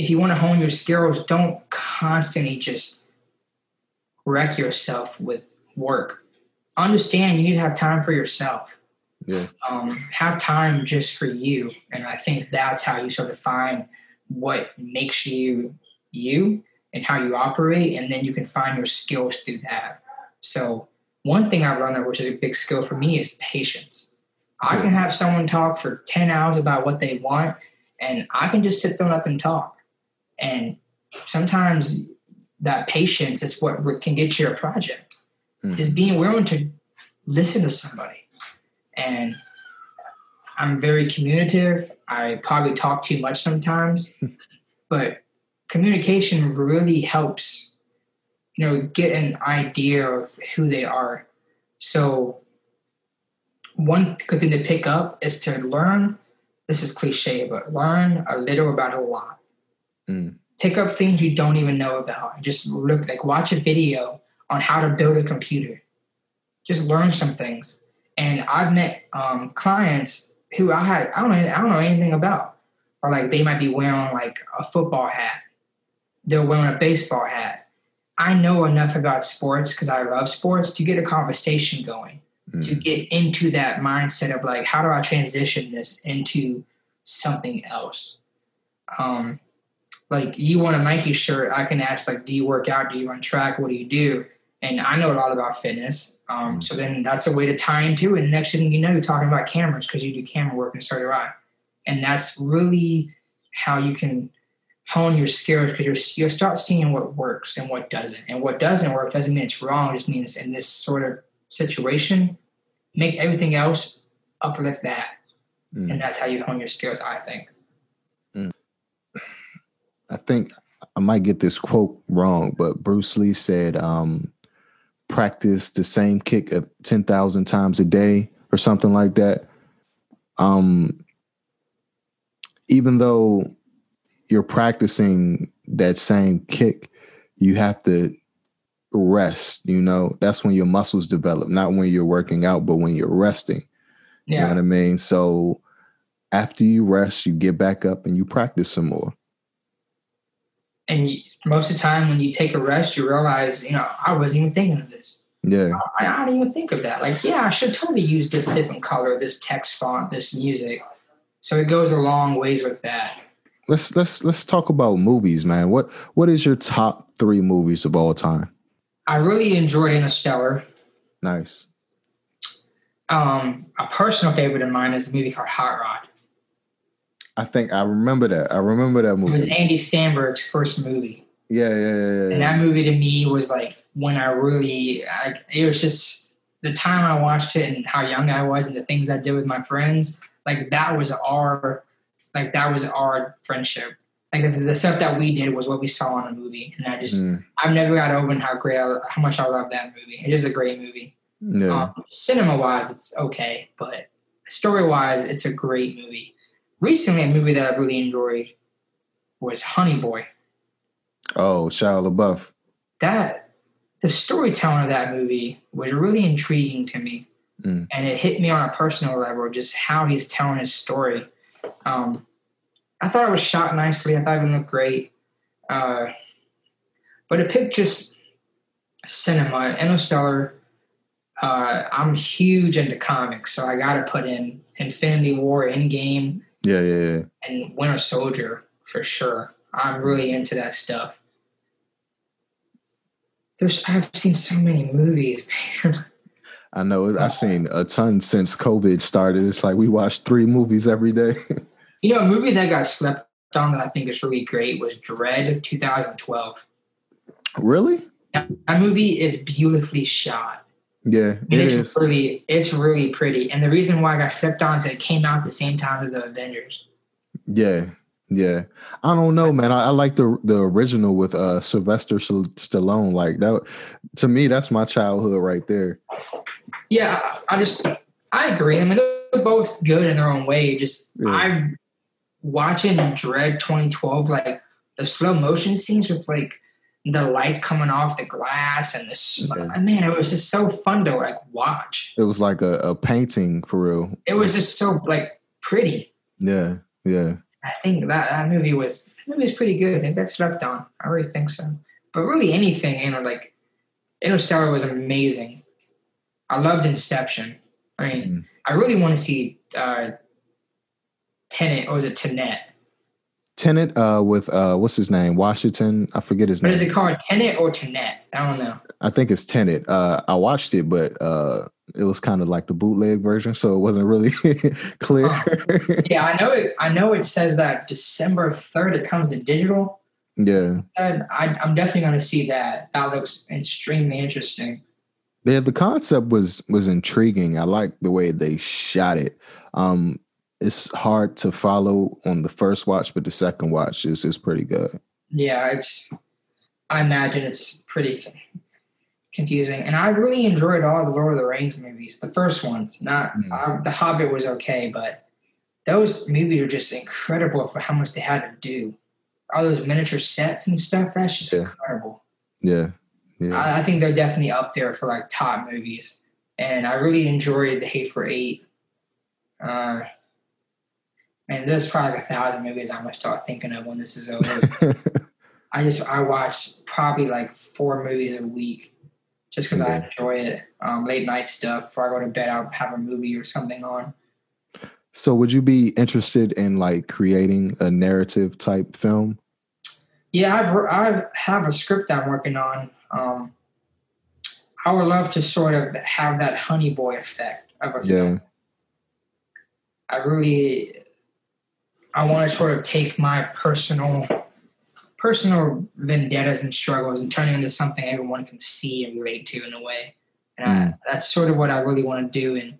if you want to hone your skills, don't constantly just wreck yourself with work. Understand you need to have time for yourself. Yeah. Um, have time just for you. And I think that's how you sort of find what makes you you and how you operate. And then you can find your skills through that. So, one thing I've learned, which is a big skill for me, is patience. I can have someone talk for 10 hours about what they want, and I can just sit there and let them talk. And sometimes that patience is what can get you a project, Mm. is being willing to listen to somebody. And I'm very communicative. I probably talk too much sometimes, but communication really helps, you know, get an idea of who they are. So one good thing to pick up is to learn. This is cliche, but learn a little about a lot. Mm. Pick up things you don't even know about. Just look like watch a video on how to build a computer. Just learn some things. And I've met um, clients who I had I don't know I don't know anything about, or like they might be wearing like a football hat. They're wearing a baseball hat. I know enough about sports because I love sports to get a conversation going to Mm. get into that mindset of like how do i transition this into something else um like you want a nike shirt i can ask like do you work out? Do you run track? What do you do? And i know a lot about fitness um Mm. so then that's a way to tie into it. And next thing you know you're talking about cameras because you do camera work and so do i. And that's really how you can hone your skills because you're, you'll start seeing what works and what doesn't. And what doesn't work doesn't mean it's wrong it just means in this sort of situation. Make everything else uplift that. Mm. and that's how you hone your skills i think I think I might get this quote wrong, but Bruce Lee said, um, practice the same kick at 10,000 times a day or something like that. Um, even though you're practicing that same kick, you have to rest, you know, that's when your muscles develop, not when you're working out, but when you're resting. You know yeah what I mean? So after you rest, you get back up and you practice some more. And you, most of the time when you take a rest you realize you know i wasn't even thinking of this Yeah. I, I didn't even think of that like yeah i should totally use this different color this text font this music so it goes a long ways with that Let's let's let's talk about movies, man. What what is your top three movies of all time? i really enjoyed interstellar Nice. um, a personal favorite of mine is a movie called hot rod I think I remember that. I remember that movie. it was andy samberg's first movie Yeah, yeah, yeah, yeah. And that movie to me was like when I really, like, it was just the time I watched it and how young I was and the things I did with my friends. Like that was our, like that was our friendship. Like the, the stuff that we did was what we saw in a movie, and I just Mm, I've never got over how great I, how much I love that movie. It is a great movie. yeah. Um, cinema wise, it's okay, but story wise, it's a great movie. Recently, a movie that I've really enjoyed was Honey Boy. oh, Shia LaBeouf. that the storytelling of that movie was really intriguing to me Mm. and it hit me on a personal level just how he's telling his story um, i thought it was shot nicely i thought it looked great uh, but it picked just cinema interstellar uh, i'm huge into comics so i gotta put in infinity war endgame Yeah, yeah, yeah. and winter soldier for sure i'm really into that stuff there's i've seen so many movies (laughs) man I know. I've seen a ton since COVID started. It's like we watch three movies every day. (laughs) You know, a movie that got slept on that I think is really great was Dredd of 2012. Really? That, that movie is beautifully shot. Yeah, it it's is. really it's really pretty. And the reason why I got stepped on is it came out at the same time as the Avengers. Yeah, yeah. I don't know, man. I, I like the the original with uh Sylvester Stallone. Like that, to me, that's my childhood right there. Yeah, I just I agree. I mean, they're both good in their own way. Just Yeah. I'm watching Dredd 2012, like the slow motion scenes with like the lights coming off the glass and the sm- Yeah. man, it was just so fun to like watch. It was like a, a painting for real. It was just so like pretty. Yeah, yeah. I think that that movie was that movie was pretty good. It got slept on. I really think so. But really, anything you know, like Interstellar was amazing. I loved Inception. I mean, Mm. I really want to see uh, Tenet or was it Tenet? Tenant uh with uh what's his name? Washington. I forget his name. is it called? Tenet or Tenet? I don't know. I think it's Tenet. Uh I watched it, but uh it was kind of like the bootleg version, so it wasn't really (laughs) clear. Yeah, I know it. I know it says that December third it comes to digital. yeah. And I, I'm definitely going to see that. That looks extremely interesting. Yeah, the concept was was intriguing. I like the way they shot it. Um it's hard to follow on the first watch, but the second watch is is pretty good. Yeah, it's. I imagine it's pretty confusing, and I really enjoyed all the Lord of the Rings movies. The first ones, not Mm. uh, the Hobbit was okay, but those movies are just incredible for how much they had to do. All those miniature sets and stuff. That's just Yeah. incredible. Yeah. Yeah. I, I think they're definitely up there for like top movies, and I really enjoyed The Hateful Eight. Uh, man, there's probably like a thousand movies I'm gonna start thinking of when this is over. (laughs) I just I watch probably like four movies a week, just because I enjoy it. Um, late night stuff. Before I go to bed, I'll have a movie or something on. so would you be interested in like creating a narrative type film? Yeah, I've I have a script I'm working on. Um, I would love to sort of have that Honey Boy effect of a film. I really I want to sort of take my personal personal vendettas and struggles and turn it into something everyone can see and relate to in a way. And I, that's sort of what I really want to do. And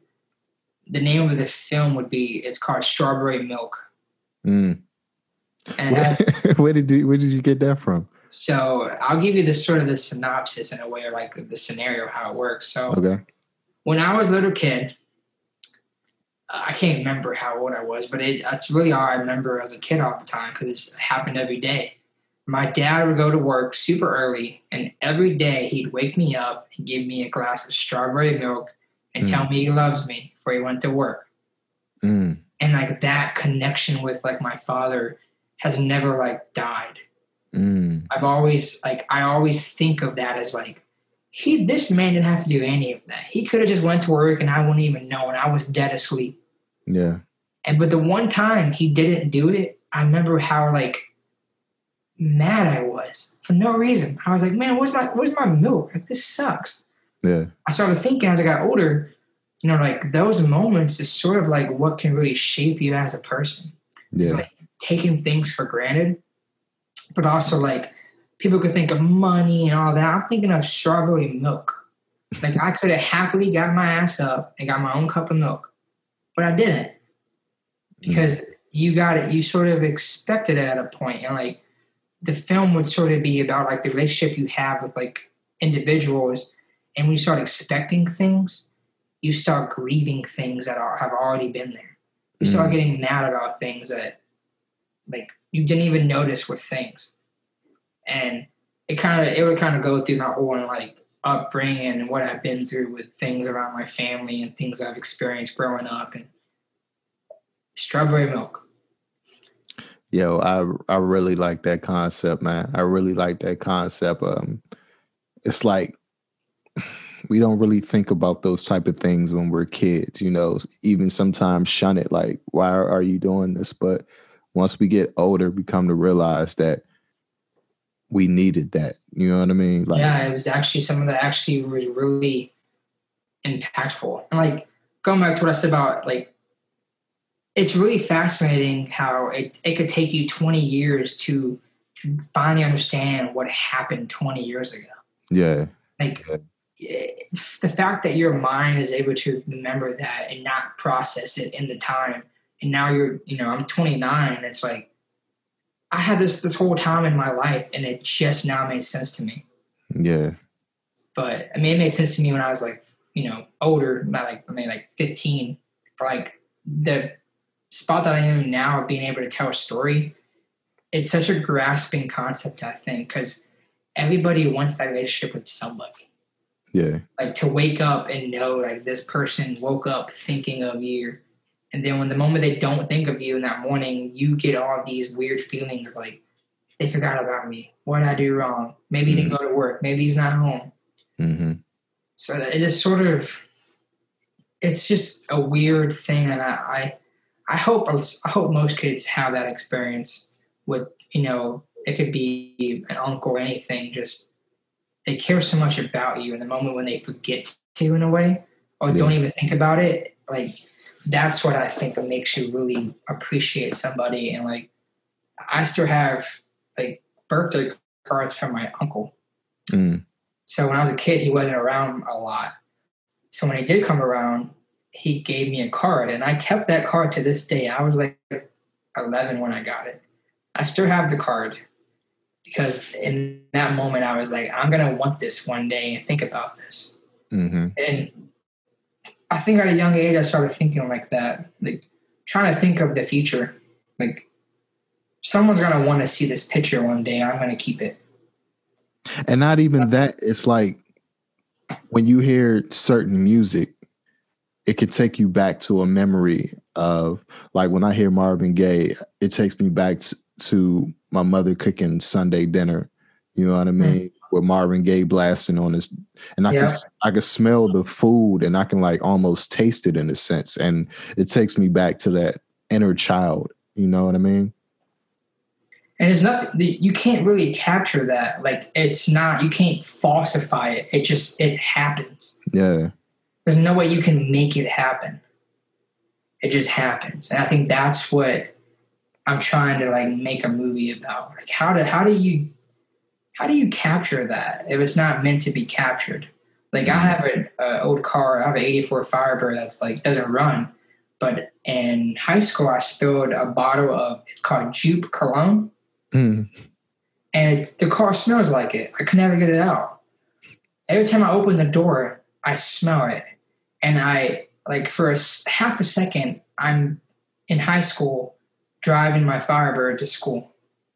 the name of the film would be it's called Strawberry Milk. Mm. And it has- (laughs) Where, where did you where did you get that from? so I'll give you the sort of the synopsis in a way, or like the scenario how it works. So Okay. when I was a little kid, I can't remember how old I was, but it, that's really all I remember as a kid all the time because it happened every day. My dad would go to work super early, and every day he'd wake me up and give me a glass of strawberry milk and tell me he loves me before he went to work. Mm. And like that connection with like my father has never like died. Mm. I've always like I always think of that as like he this man didn't have to do any of that. He could have just went to work and I wouldn't even know and I was dead asleep. Yeah. And but the one time he didn't do it, I remember how like mad I was for no reason. I was like, man, where's my where's my milk? Like this sucks. Yeah. I started thinking as I got older, you know, like those moments is sort of like what can really shape you as a person. It's Yeah. like taking things for granted, but also like people could think of money and all that. I'm thinking of strawberry milk. Like I could have happily got my ass up and got my own cup of milk, but I didn't because you got it. You sort of expected it at a point, and like the film would sort of be about like the relationship you have with like individuals, and when you start expecting things, you start grieving things that are have already been there. You start Mm. getting mad about things that like you didn't even notice were things, and it kind of it would kind of go through my whole like upbringing and what I've been through with things around my family and things I've experienced growing up and strawberry milk. Yo, I I really like that concept, man. I really like that concept. Um, it's like we don't really think about those type of things when we're kids, you know. Even sometimes shun it, like, why are you doing this? But once we get older, we come to realize that we needed that. You know what I mean? Like, yeah, it was actually something that actually was really impactful. And like going back to what I said about like it's really fascinating how it, it could take you 20 years to finally understand what happened 20 years ago. Yeah. Like Yeah. the fact that your mind is able to remember that and not process it in the time. And now you're, you know, I'm 29. It's like, I had this this whole time in my life and it just now made sense to me. Yeah. But I mean, it made sense to me when I was like, you know, older, not like I mean, like 15. But like the spot that I am now, of being able to tell a story, it's such a grasping concept, I think, because everybody wants that relationship with somebody. Yeah. Like to wake up and know like this person woke up thinking of you. And then when the moment they don't think of you in that morning, you get all these weird feelings like they forgot about me. What did I do wrong? Maybe he didn't go to work. Maybe he's not home. Mm-hmm. So it is sort of, it's just a weird thing, and I, I, I hope I hope most kids have that experience with you know it could be an uncle or anything. Just they care so much about you, in the moment when they forget to in a way, or don't even think about it, like that's what I think makes you really appreciate somebody. And like, I still have like birthday cards from my uncle. Mm. So when I was a kid, he wasn't around a lot. So when he did come around, he gave me a card, and I kept that card to this day. I was like 11 when I got it. I still have the card because in that moment, I was like, I'm gonna want this one day and think about this. Mm-hmm. And I think at a young age, I started thinking like that, like trying to think of the future. Like someone's gonna want to see this picture one day. I'm gonna keep it. And not even that, it's like when you hear certain music, it could take you back to a memory of like when I hear Marvin Gaye, it takes me back to, to my mother cooking Sunday dinner. You know what I mean? Mm. With Marvin Gaye blasting on this, and I yeah. can I can smell the food, and I can like almost taste it in a sense, and it takes me back to that inner child. You know what I mean? and it's not you can't really capture that like it's not you can't falsify it it just it happens yeah there's no way you can make it happen it just happens and i think that's what i'm trying to like make a movie about like how do how do you how do you capture that if it's not meant to be captured like i have an old car i have an 84 firebird that's like doesn't run but in high school i spilled a bottle of it's called Joop cologne Mm. And the car smells like it. I could never get it out. Every time I open the door, I smell it. And I, like, for a half a second, I'm in high school driving my Firebird to school.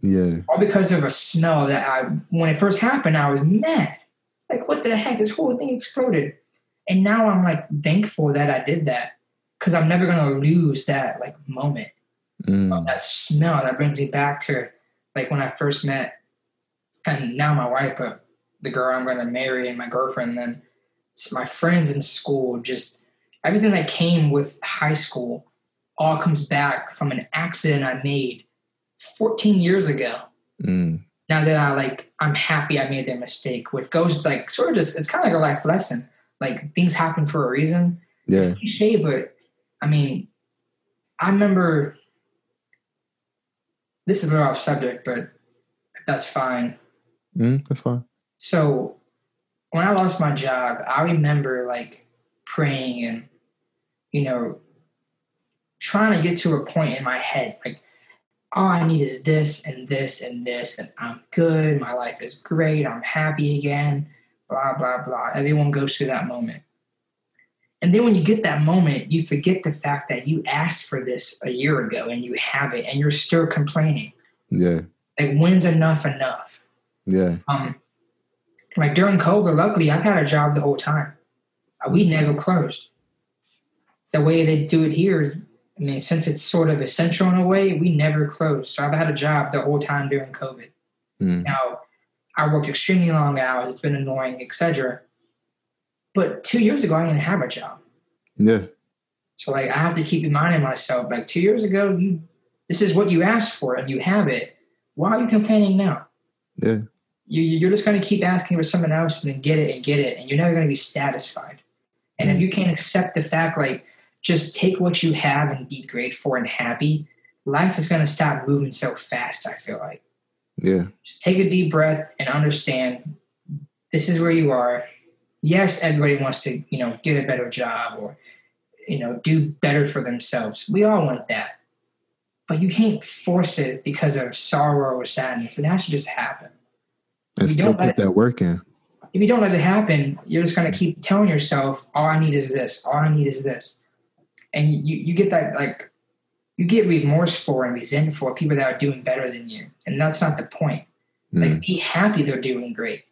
Yeah. All because of a smell that I, when it first happened, I was mad. Like, what the heck? This whole thing exploded. And now I'm like thankful that I did that because I'm never going to lose that, like, moment. Mm. That smell that brings me back to like when I first met, and now my wife, but the girl I'm going to marry and my girlfriend, and my friends in school, just everything that came with high school all comes back from an accident I made 14 years ago. Mm. Now that I like, I'm happy I made that mistake, which goes like sort of just, it's kind of like a life lesson. Like things happen for a reason. Yeah. It's cliche, but I mean, I remember this is a little off subject, but that's fine. Mm, that's fine. So when I lost my job, I remember like praying and, you know, trying to get to a point in my head like, all I need is this and this and this, and I'm good. My life is great. I'm happy again. Blah, blah, blah. Everyone goes through that moment. And then when you get that moment, you forget the fact that you asked for this a year ago and you have it and you're still complaining. Yeah. Like when's enough enough? Yeah. Um like during COVID, luckily I've had a job the whole time. We never closed. The way they do it here is I mean, since it's sort of essential in a way, we never closed. So I've had a job the whole time during COVID. Mm. Now, I worked extremely long hours. It's been annoying, etc. But two years ago, I didn't have a job. Yeah. So like, I have to keep reminding myself, like two years ago, you this is what you asked for, and you have it. Why are you complaining now? Yeah. You you're just going to keep asking for something else and then get it and get it, and you're never going to be satisfied. And if you can't accept the fact, like just take what you have and be grateful and happy, life is going to stop moving so fast, I feel like. Yeah. Just take a deep breath and understand this is where you are. Yes, everybody wants to, you know, get a better job or, you know, do better for themselves. We all want that. But you can't force it because of sorrow or sadness. It has to just happen. And you still put that work in. if you don't let it happen, you're just going to keep telling yourself, all I need is this, all I need is this. And you, you get that, like, you get remorseful and resentful of people that are doing better than you. And that's not the point. Mm. Like, be happy they're doing great.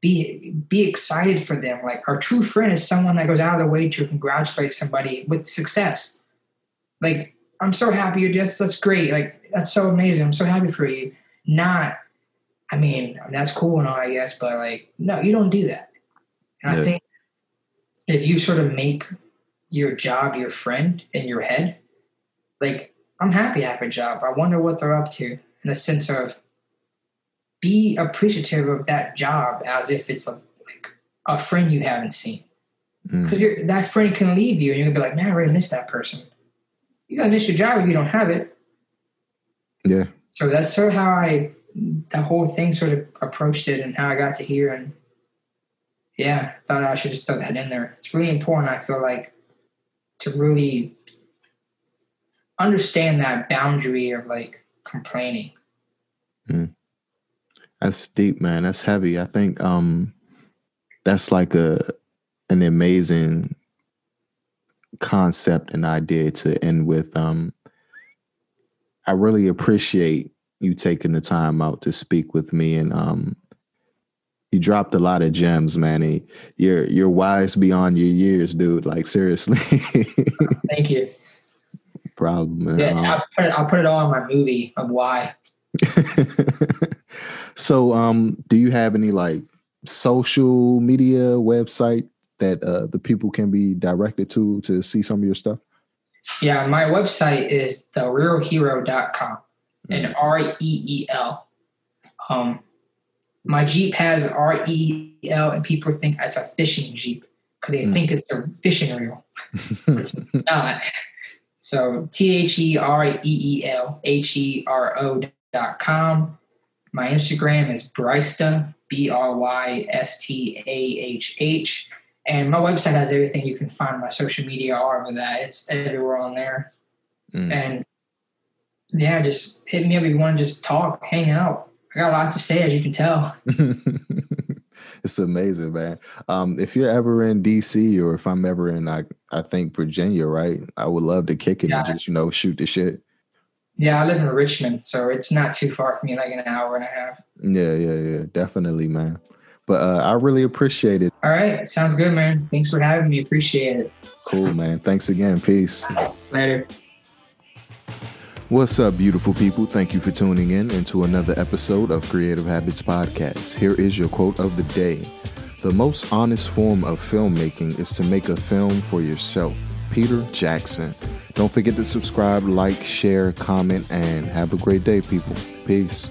Be, be excited for them. Like, our true friend is someone that goes out of their way to congratulate somebody with success. Like, I'm so happy you're just, that's great. Like, that's so amazing. I'm so happy for you. Not, I mean, that's cool and all, I guess, but like, no, you don't do that. And. I think if you sort of make your job your friend in your head, like, I'm happy I have a job. I wonder what they're up to in a sense of be appreciative of that job as if it's a, like a friend you haven't seen. Mm. Because that friend can leave you and you're going to be like, man, I really miss that person. You're going to miss your job if you don't have it. Yeah. So that's sort of how I, the whole thing sort of approached it and how I got to here. And yeah, I thought I should just throw that in there. It's really important, I feel like, to really understand that boundary of like complaining. That's deep, man. That's heavy. I think um that's like a an amazing concept and idea to end with. Um I really appreciate you taking the time out to speak with me and um you dropped a lot of gems, Manny. You're you're wise beyond your years, dude. Like seriously. (laughs) Thank you. Problem. man. Yeah, Um, I'll put, it, I'll put it all in my movie of why. (laughs) so um do you have any like social media website that uh the people can be directed to to see some of your stuff Yeah, my website is thereelhero.com and R E E L. Um, my Jeep has R E L, and people think it's a fishing Jeep because they Mm. think it's a fishing reel. it's (laughs) not. So T H E R E E L H E R O dot com. My Instagram is Brystahh, B R Y S T A H H. And my website has everything you can find. My social media are over that. It's everywhere on there. Mm. And yeah, just hit me up if you want to just talk, hang out. I got a lot to say, as you can tell. (laughs) it's amazing man um if you're ever in dc or if i'm ever in i i think virginia right i would love to kick it and just you know shoot the shit Yeah, I live in Richmond, so it's not too far from me, like an hour and a half. yeah yeah yeah definitely man but uh i really appreciate it All right, sounds good, man. Thanks for having me. Appreciate it. cool man thanks again peace Later. What's up, beautiful people? Thank you for tuning in into another episode of Creative Habits Podcast. Here is your quote of the day The most honest form of filmmaking is to make a film for yourself. Peter Jackson. Don't forget to subscribe, like, share, comment, and have a great day, people. Peace.